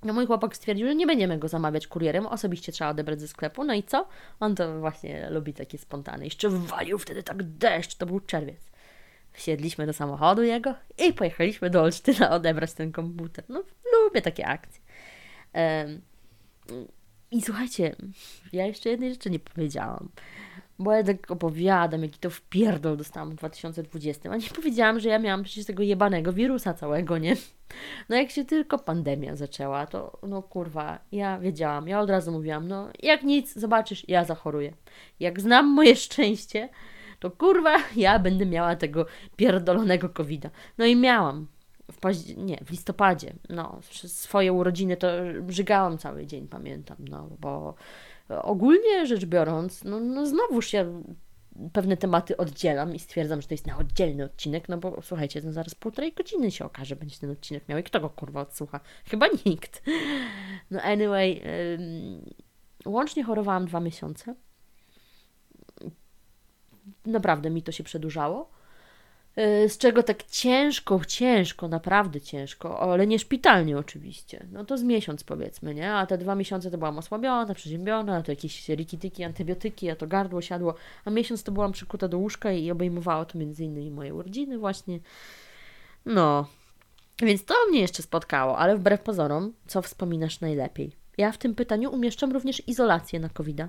no mój chłopak stwierdził, że nie będziemy go zamawiać kurierem, osobiście trzeba odebrać ze sklepu. No i co? On to właśnie lubi takie spontane. Jeszcze walił wtedy tak deszcz, to był czerwiec. Wsiedliśmy do samochodu jego i pojechaliśmy do Olsztyna odebrać ten komputer. No, lubię takie akcje. I słuchajcie, ja jeszcze jednej rzeczy nie powiedziałam. Bo ja tak opowiadam, jaki to wpierdol dostałam w 2020, a nie powiedziałam, że ja miałam przecież tego jebanego wirusa całego, nie? No jak się tylko pandemia zaczęła, to no kurwa, ja wiedziałam, ja od razu mówiłam, no jak nic, zobaczysz, ja zachoruję. Jak znam moje szczęście, to kurwa, ja będę miała tego pierdolonego covida. No i miałam. W paździe- nie, w listopadzie, no, swoje urodziny to brzygałam cały dzień, pamiętam, no, bo ogólnie rzecz biorąc, no, no znowuż ja pewne tematy oddzielam i stwierdzam, że to jest na oddzielny odcinek, no bo słuchajcie, no zaraz półtorej godziny się okaże, będzie ten odcinek miał i kto go kurwa odsłucha? Chyba nikt. No anyway, łącznie chorowałam dwa miesiące. Naprawdę mi to się przedłużało. Y, z czego tak ciężko, ciężko, naprawdę ciężko, ale nie szpitalnie oczywiście. No to z miesiąc powiedzmy, nie? A te dwa miesiące to byłam osłabiona, przeziębiona, to jakieś rikityki, antybiotyki, a to gardło siadło, a miesiąc to byłam przykuta do łóżka i obejmowało to między innymi moje urodziny właśnie. No, więc to mnie jeszcze spotkało, ale wbrew pozorom, co wspominasz najlepiej? Ja w tym pytaniu umieszczam również izolację na covid -a.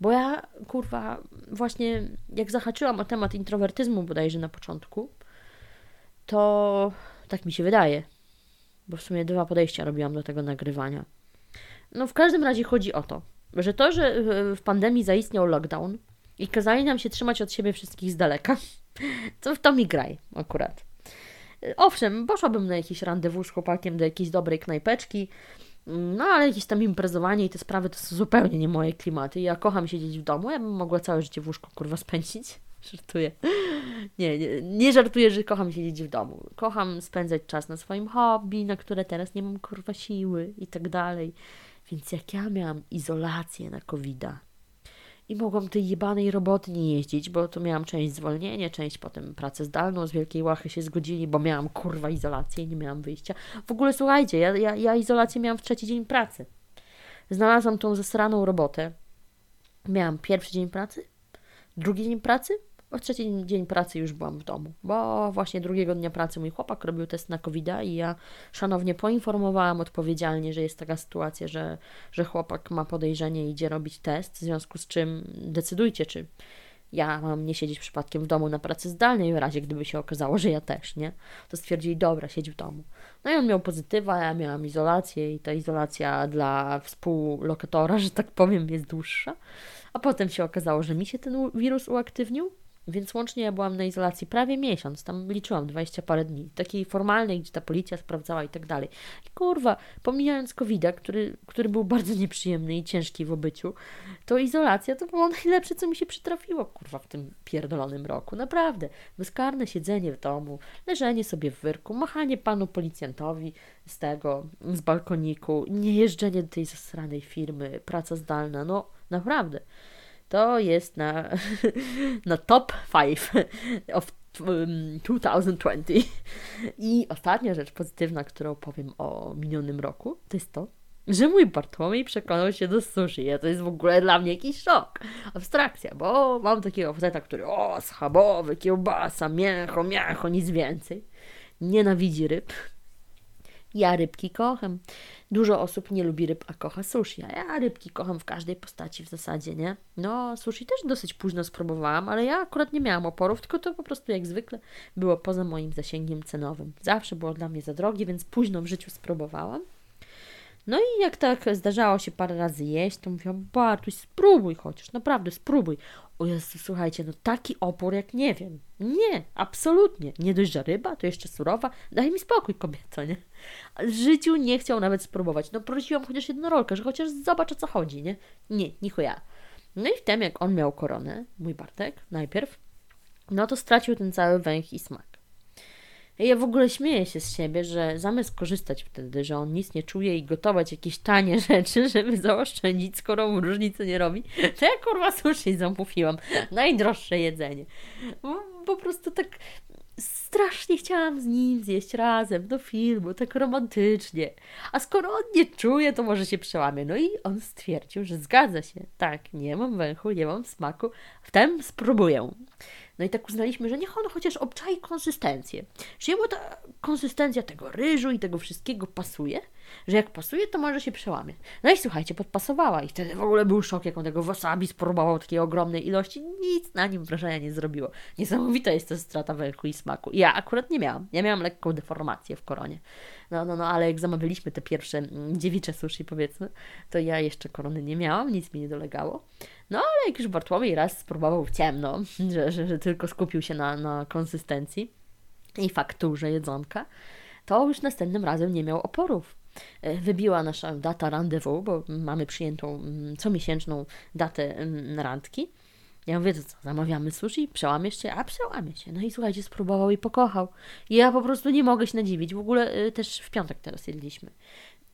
Bo ja, kurwa, właśnie jak zahaczyłam o temat introwertyzmu bodajże na początku, to tak mi się wydaje, bo w sumie dwa podejścia robiłam do tego nagrywania. No w każdym razie chodzi o to, że to, że w pandemii zaistniał lockdown i kazali nam się trzymać od siebie wszystkich z daleka, to w to mi graj akurat. Owszem, poszłabym na jakiś rendezvous z chłopakiem do jakiejś dobrej knajpeczki, no ale jakieś tam imprezowanie i te sprawy to są zupełnie nie moje klimaty. Ja kocham siedzieć w domu, ja bym mogła całe życie w łóżku kurwa spędzić. Żartuję. Nie, nie, nie żartuję, że kocham siedzieć w domu. Kocham spędzać czas na swoim hobby, na które teraz nie mam kurwa siły i tak dalej. Więc jak ja miałam izolację na covid i mogłam tej jebanej roboty nie jeździć, bo to miałam część zwolnienia, część potem pracę zdalną, z Wielkiej Łachy się zgodzili, bo miałam kurwa izolację i nie miałam wyjścia. W ogóle słuchajcie, ja, ja, ja izolację miałam w trzeci dzień pracy. Znalazłam tą zesraną robotę. Miałam pierwszy dzień pracy, drugi dzień pracy w trzeci dzień pracy już byłam w domu, bo właśnie drugiego dnia pracy mój chłopak robił test na covid i ja szanownie poinformowałam odpowiedzialnie, że jest taka sytuacja, że, że chłopak ma podejrzenie i idzie robić test, w związku z czym decydujcie, czy ja mam nie siedzieć przypadkiem w domu na pracy zdalnej, w razie gdyby się okazało, że ja też, nie? To stwierdzili, dobra, siedź w domu. No i on miał pozytywa, ja miałam izolację i ta izolacja dla współlokatora, że tak powiem, jest dłuższa. A potem się okazało, że mi się ten wirus uaktywnił, więc łącznie ja byłam na izolacji prawie miesiąc, tam liczyłam 20 parę dni, takiej formalnej, gdzie ta policja sprawdzała i tak dalej. I kurwa, pomijając covid który, który był bardzo nieprzyjemny i ciężki w obyciu, to izolacja to było najlepsze, co mi się przytrafiło, kurwa, w tym pierdolonym roku. Naprawdę. Bezkarne siedzenie w domu, leżenie sobie w wyrku, machanie panu policjantowi z tego, z balkoniku, nie jeżdżenie do tej zasranej firmy, praca zdalna, no naprawdę. To jest na, na top 5 of 2020. I ostatnia rzecz pozytywna, którą powiem o minionym roku, to jest to, że mój Bartłomiej przekonał się do sushi. A to jest w ogóle dla mnie jakiś szok. Abstrakcja, bo mam takiego faceta, który o, schabowy, kiełbasa, mięcho, mięcho, nic więcej. Nienawidzi ryb. Ja rybki kocham. Dużo osób nie lubi ryb, a kocha sushi. A ja rybki kocham w każdej postaci w zasadzie, nie? No, sushi też dosyć późno spróbowałam, ale ja akurat nie miałam oporów, tylko to po prostu jak zwykle było poza moim zasięgiem cenowym. Zawsze było dla mnie za drogie, więc późno w życiu spróbowałam. No i jak tak zdarzało się parę razy jeść, to mówiłam, Bartuś, spróbuj chociaż, naprawdę spróbuj. O Jezu, słuchajcie, no taki opór jak nie wiem. Nie, absolutnie. Nie dość, że ryba, to jeszcze surowa. Daj mi spokój, kobieto, nie? W życiu nie chciał nawet spróbować. No prosiłam chociaż rolkę, że chociaż zobacz o co chodzi, nie? Nie, ja. No i wtem, jak on miał koronę, mój Bartek, najpierw, no to stracił ten cały węch i smak. Ja w ogóle śmieję się z siebie, że zamiast korzystać wtedy, że on nic nie czuje i gotować jakieś tanie rzeczy, żeby zaoszczędzić, skoro mu różnicy nie robi, to ja kurwa sushi zamówiłam. Najdroższe jedzenie. Po prostu tak strasznie chciałam z nim zjeść razem do filmu, tak romantycznie. A skoro on nie czuje, to może się przełamie. No i on stwierdził, że zgadza się. Tak, nie mam węchu, nie mam smaku, wtem spróbuję. No i tak uznaliśmy, że niech on chociaż obczai konsystencję. Że jemu ta konsystencja tego ryżu i tego wszystkiego pasuje, że jak pasuje, to może się przełamie. No i słuchajcie, podpasowała i wtedy w ogóle był szok, jak on tego wasabi spróbował takiej ogromnej ilości. Nic na nim wrażenia nie zrobiło. Niesamowita jest to strata węchu i smaku. Ja akurat nie miałam. Ja miałam lekką deformację w koronie. No, no, no, ale jak zamawialiśmy te pierwsze mm, dziewicze sushi, powiedzmy, to ja jeszcze korony nie miałam, nic mi nie dolegało. No, ale jak już Bartłomiej raz spróbował w ciemno, że, że, że tylko skupił się na, na konsystencji i fakturze jedzonka, to już następnym razem nie miał oporów. E, wybiła nasza data rendezvous, bo mamy przyjętą mm, comiesięczną datę mm, randki. Ja mówię, to co, zamawiamy sushi? Przełamiesz się? A przełamie się. No i słuchajcie, spróbował i pokochał. I ja po prostu nie mogę się nadziwić. W ogóle y, też w piątek teraz jedliśmy.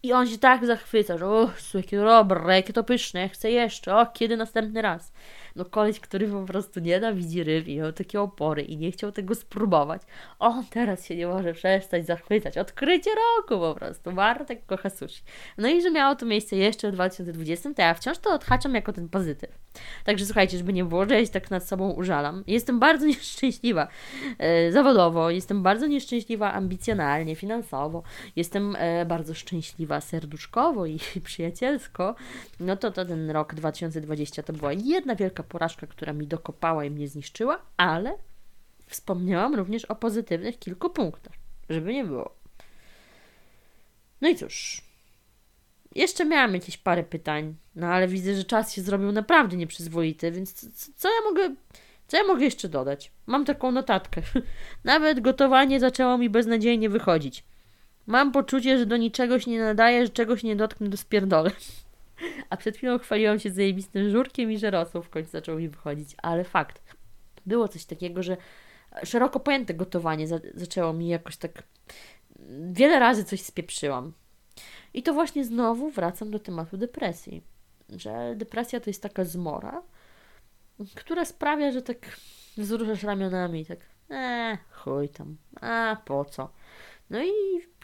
I on się tak zachwyca, że o, jakie dobre, jakie to pyszne, chcę jeszcze, o, kiedy następny raz. No koleś, który po prostu nienawidzi ryb i miał takie opory i nie chciał tego spróbować, on teraz się nie może przestać zachwycać. Odkrycie roku po prostu. Bartek kocha sushi. No i że miało to miejsce jeszcze w 2020, to ja wciąż to odhaczam jako ten pozytyw. Także słuchajcie, żeby nie było, że ja się tak nad sobą użalam. Jestem bardzo nieszczęśliwa e, zawodowo, jestem bardzo nieszczęśliwa ambicjonalnie, finansowo, jestem e, bardzo szczęśliwa serduszkowo i przyjacielsko. No to, to ten rok 2020 to była jedna wielka porażka, która mi dokopała i mnie zniszczyła, ale wspomniałam również o pozytywnych kilku punktach, żeby nie było. No i cóż, jeszcze miałam jakieś parę pytań, no ale widzę, że czas się zrobił naprawdę nieprzyzwoity, więc co, co ja mogę. Co ja mogę jeszcze dodać? Mam taką notatkę. Nawet gotowanie zaczęło mi beznadziejnie wychodzić. Mam poczucie, że do niczego się nie nadaje, że czegoś nie dotknę do spierdole. A przed chwilą chwaliłam się zajebistym żurkiem i że rosół w końcu zaczął mi wychodzić. Ale fakt. Było coś takiego, że szeroko pojęte gotowanie za zaczęło mi jakoś tak... Wiele razy coś spieprzyłam. I to właśnie znowu wracam do tematu depresji. Że depresja to jest taka zmora, która sprawia, że tak wzruszasz ramionami, tak eee, chuj tam, a po co. No i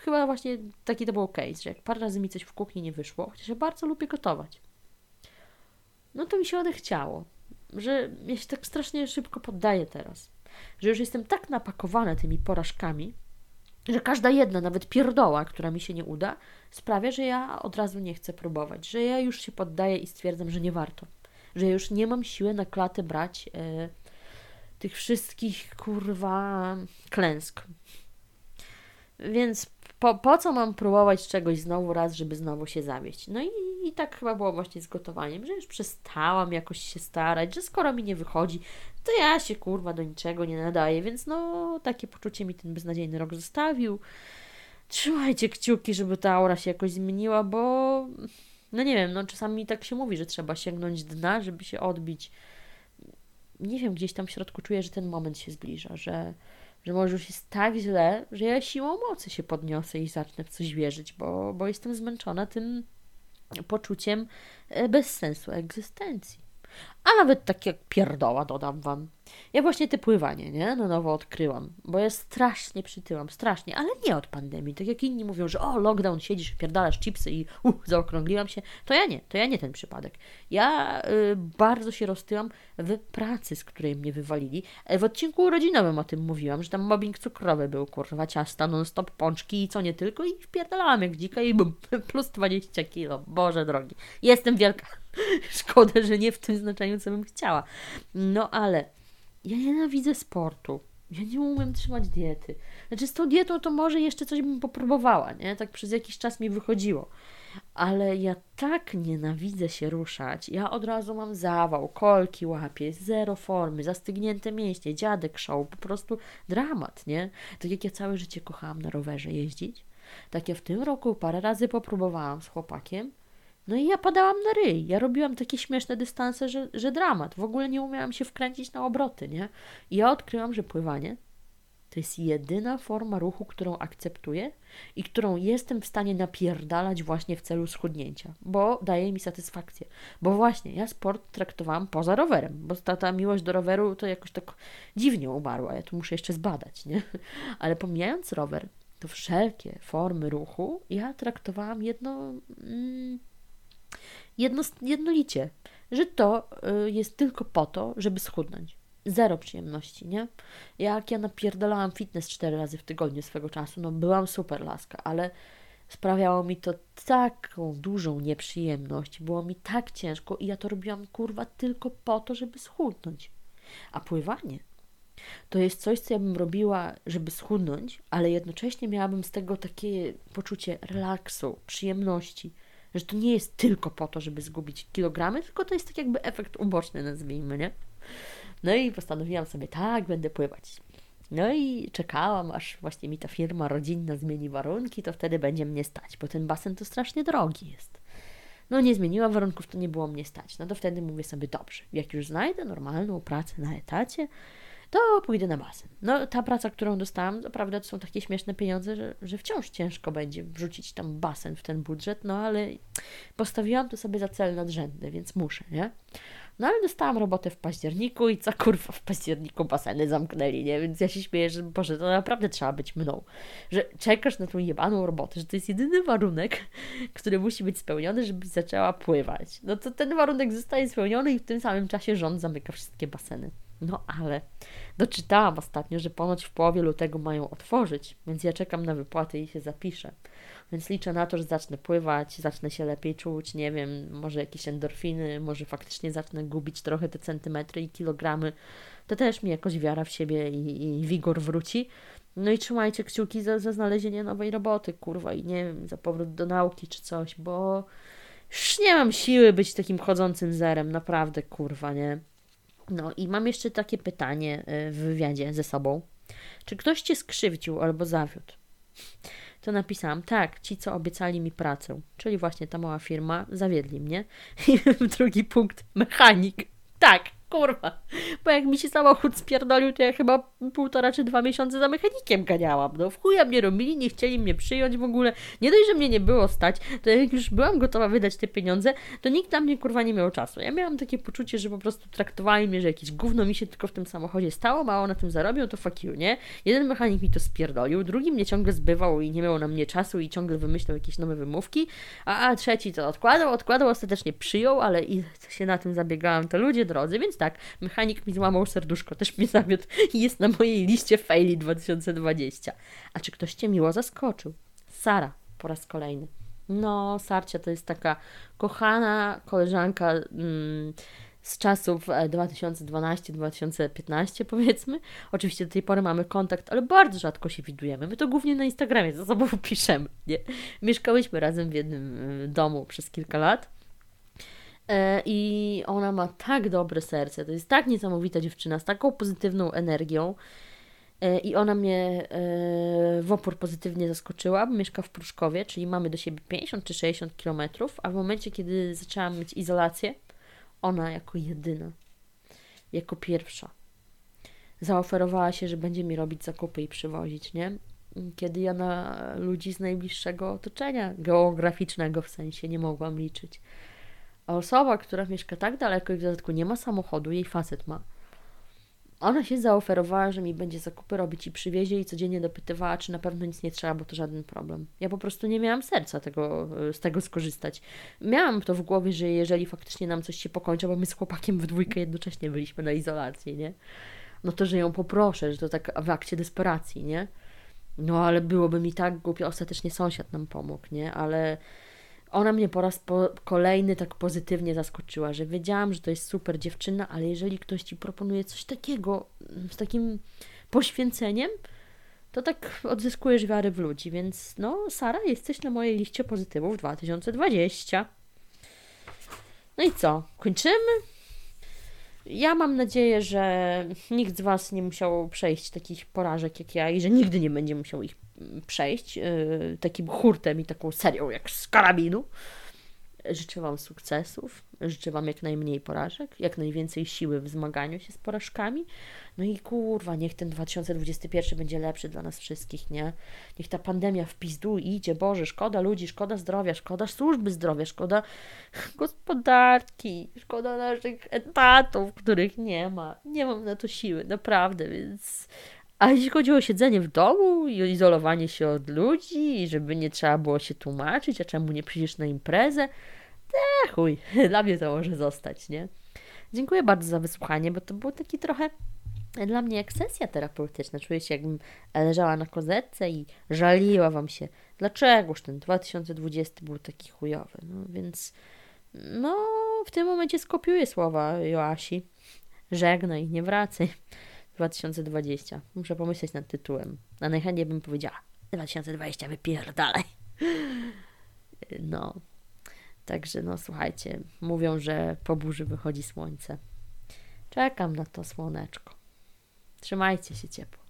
chyba właśnie taki to był case, że jak parę razy mi coś w kuchni nie wyszło, chociaż ja bardzo lubię gotować, no to mi się odechciało. że ja się tak strasznie szybko poddaję teraz. Że już jestem tak napakowana tymi porażkami, że każda jedna, nawet pierdoła, która mi się nie uda, sprawia, że ja od razu nie chcę próbować, że ja już się poddaję i stwierdzam, że nie warto, że ja już nie mam siły na klatę brać e, tych wszystkich kurwa klęsk. Więc po, po co mam próbować czegoś znowu raz, żeby znowu się zawieść? No i, i tak chyba było właśnie z gotowaniem, że już przestałam jakoś się starać, że skoro mi nie wychodzi, to ja się kurwa do niczego nie nadaję, więc no takie poczucie mi ten beznadziejny rok zostawił. Trzymajcie kciuki, żeby ta aura się jakoś zmieniła, bo no nie wiem, no czasami tak się mówi, że trzeba sięgnąć dna, żeby się odbić. Nie wiem, gdzieś tam w środku czuję, że ten moment się zbliża, że że może już jest tak źle, że ja siłą mocy się podniosę i zacznę w coś wierzyć, bo, bo jestem zmęczona tym poczuciem e, bezsensu egzystencji. A nawet tak jak pierdoła, dodam wam. Ja właśnie te pływanie, nie? Na nowo odkryłam, bo ja strasznie przytyłam, strasznie, ale nie od pandemii. Tak jak inni mówią, że o, lockdown, siedzisz, wpierdalasz chipsy i uh, zaokrągliłam się. To ja nie, to ja nie ten przypadek. Ja y, bardzo się roztyłam w pracy, z której mnie wywalili. E, w odcinku urodzinowym o tym mówiłam, że tam mobbing cukrowy był, kurwa, ciasta, non-stop, pączki i co nie tylko i wpierdalałam jak dzika i bum, plus 20 kilo. Boże drogi. Jestem wielka. Szkoda, że nie w tym znaczeniu, co bym chciała. No ale ja nienawidzę sportu. Ja nie umiem trzymać diety. Znaczy, z tą dietą to może jeszcze coś bym popróbowała, nie? Tak przez jakiś czas mi wychodziło. Ale ja tak nienawidzę się ruszać. Ja od razu mam zawał, kolki łapię, zero formy, zastygnięte mięśnie, dziadek show, po prostu dramat, nie? Tak jak ja całe życie kochałam na rowerze jeździć, tak ja w tym roku parę razy popróbowałam z chłopakiem no i ja padałam na ryj. Ja robiłam takie śmieszne dystanse, że, że dramat. W ogóle nie umiałam się wkręcić na obroty, nie? I ja odkryłam, że pływanie to jest jedyna forma ruchu, którą akceptuję i którą jestem w stanie napierdalać właśnie w celu schudnięcia, bo daje mi satysfakcję. Bo właśnie ja sport traktowałam poza rowerem, bo ta, ta miłość do roweru to jakoś tak dziwnie umarła. Ja tu muszę jeszcze zbadać, nie? Ale pomijając rower, to wszelkie formy ruchu ja traktowałam jedno. Mm, jedno, jednolicie, że to y, jest tylko po to, żeby schudnąć. Zero przyjemności, nie? Jak ja napierdalałam fitness cztery razy w tygodniu swego czasu, no byłam super laska, ale sprawiało mi to taką dużą nieprzyjemność, było mi tak ciężko i ja to robiłam kurwa tylko po to, żeby schudnąć. A pływanie to jest coś, co ja bym robiła, żeby schudnąć, ale jednocześnie miałabym z tego takie poczucie relaksu, przyjemności że to nie jest tylko po to, żeby zgubić kilogramy, tylko to jest tak jakby efekt uboczny, nazwijmy, nie? No i postanowiłam sobie, tak, będę pływać. No i czekałam, aż właśnie mi ta firma rodzinna zmieni warunki, to wtedy będzie mnie stać, bo ten basen to strasznie drogi jest. No nie zmieniła warunków, to nie było mnie stać. No to wtedy mówię sobie, dobrze, jak już znajdę normalną pracę na etacie, to pójdę na basen. No, ta praca, którą dostałam, naprawdę to są takie śmieszne pieniądze, że, że wciąż ciężko będzie wrzucić tam basen w ten budżet, no ale postawiłam to sobie za cel nadrzędny, więc muszę, nie? No ale dostałam robotę w październiku i co kurwa w październiku baseny zamknęli, nie? Więc ja się śmieję, że Boże, to naprawdę trzeba być mną. Że czekasz na tą jebaną robotę, że to jest jedyny warunek, który musi być spełniony, żebyś zaczęła pływać. No to ten warunek zostaje spełniony i w tym samym czasie rząd zamyka wszystkie baseny. No ale doczytałam ostatnio, że ponoć w połowie lutego mają otworzyć, więc ja czekam na wypłaty i się zapiszę. Więc liczę na to, że zacznę pływać, zacznę się lepiej czuć, nie wiem, może jakieś endorfiny, może faktycznie zacznę gubić trochę te centymetry i kilogramy. To też mi jakoś wiara w siebie i, i wigor wróci. No i trzymajcie kciuki za, za znalezienie nowej roboty, kurwa, i nie wiem, za powrót do nauki czy coś, bo już nie mam siły być takim chodzącym zerem, naprawdę, kurwa, nie? No i mam jeszcze takie pytanie y, w wywiadzie ze sobą. Czy ktoś cię skrzywdził albo zawiódł? To napisałam, tak, ci co obiecali mi pracę, czyli właśnie ta mała firma, zawiedli mnie. I drugi punkt, mechanik. Tak, kurwa. Bo jak mi się samochód spierdolił, to ja chyba półtora czy dwa miesiące za mechanikiem ganiałam. No w chuja mnie robili, nie chcieli mnie przyjąć w ogóle. Nie dość, że mnie nie było stać, to jak już byłam gotowa wydać te pieniądze, to nikt na mnie kurwa nie miał czasu. Ja miałam takie poczucie, że po prostu traktowali mnie, że jakieś gówno mi się tylko w tym samochodzie stało, mało na tym zarobią, to fuck you, nie? Jeden mechanik mi to spierdolił, drugi mnie ciągle zbywał i nie miał na mnie czasu i ciągle wymyślał jakieś nowe wymówki, a, a trzeci to odkładał, odkładał, ostatecznie przyjął, ale i się na tym zabiegałam, to ludzie drodzy, więc tak, mechanik mi złamał serduszko, też mnie zawiódł i jest na mojej liście faili 2020. A czy ktoś Cię miło zaskoczył? Sara, po raz kolejny. No, Sarcia to jest taka kochana koleżanka mm, z czasów 2012-2015 powiedzmy. Oczywiście do tej pory mamy kontakt, ale bardzo rzadko się widujemy. My to głównie na Instagramie ze sobą piszemy. Nie? Mieszkałyśmy razem w jednym domu przez kilka lat. E, I ona ma tak dobre serce, to jest tak niesamowita dziewczyna, z taką pozytywną energią. E, I ona mnie e, w opór pozytywnie zaskoczyła, mieszka w Pruszkowie, czyli mamy do siebie 50 czy 60 kilometrów, a w momencie, kiedy zaczęłam mieć izolację, ona jako jedyna, jako pierwsza, zaoferowała się, że będzie mi robić zakupy i przywozić, nie? Kiedy ja na ludzi z najbliższego otoczenia geograficznego w sensie nie mogłam liczyć. A osoba, która mieszka tak daleko i w dodatku nie ma samochodu, jej facet ma. Ona się zaoferowała, że mi będzie zakupy robić i przywiezie i codziennie dopytywała, czy na pewno nic nie trzeba, bo to żaden problem. Ja po prostu nie miałam serca tego, z tego skorzystać. Miałam to w głowie, że jeżeli faktycznie nam coś się pokończy, bo my z chłopakiem w dwójkę jednocześnie byliśmy na izolacji, nie? No to, że ją poproszę, że to tak w akcie desperacji, nie? No ale byłoby mi tak głupio, ostatecznie sąsiad nam pomógł, nie? Ale ona mnie po raz po kolejny tak pozytywnie zaskoczyła, że wiedziałam, że to jest super dziewczyna, ale jeżeli ktoś ci proponuje coś takiego, z takim poświęceniem, to tak odzyskujesz wiarę w ludzi. Więc no, Sara, jesteś na mojej liście pozytywów 2020. No i co? Kończymy? Ja mam nadzieję, że nikt z Was nie musiał przejść takich porażek jak ja i że nigdy nie będzie musiał ich przejść yy, takim hurtem i taką serią jak z karabinu. Życzę Wam sukcesów, życzę Wam jak najmniej porażek, jak najwięcej siły w zmaganiu się z porażkami. No i kurwa, niech ten 2021 będzie lepszy dla nas wszystkich, nie? Niech ta pandemia w pizdu idzie, Boże, szkoda ludzi, szkoda zdrowia, szkoda służby zdrowia, szkoda gospodarki, szkoda naszych etatów, których nie ma. Nie mam na to siły, naprawdę, więc a jeśli chodzi o siedzenie w domu i izolowanie się od ludzi, i żeby nie trzeba było się tłumaczyć, a czemu nie przyjdziesz na imprezę, to chuj, dla mnie to może zostać, nie? Dziękuję bardzo za wysłuchanie, bo to było taki trochę dla mnie jak sesja terapeutyczna. Czuję się, jakbym leżała na kozetce i żaliła Wam się, dlaczegoż ten 2020 był taki chujowy. No więc, no, w tym momencie skopiuję słowa Joasi. Żegnaj, nie wracaj. 2020. Muszę pomyśleć nad tytułem. A najchętniej bym powiedziała 2020, wypierdalaj. No. Także no słuchajcie, mówią, że po burzy wychodzi słońce. Czekam na to słoneczko. Trzymajcie się ciepło.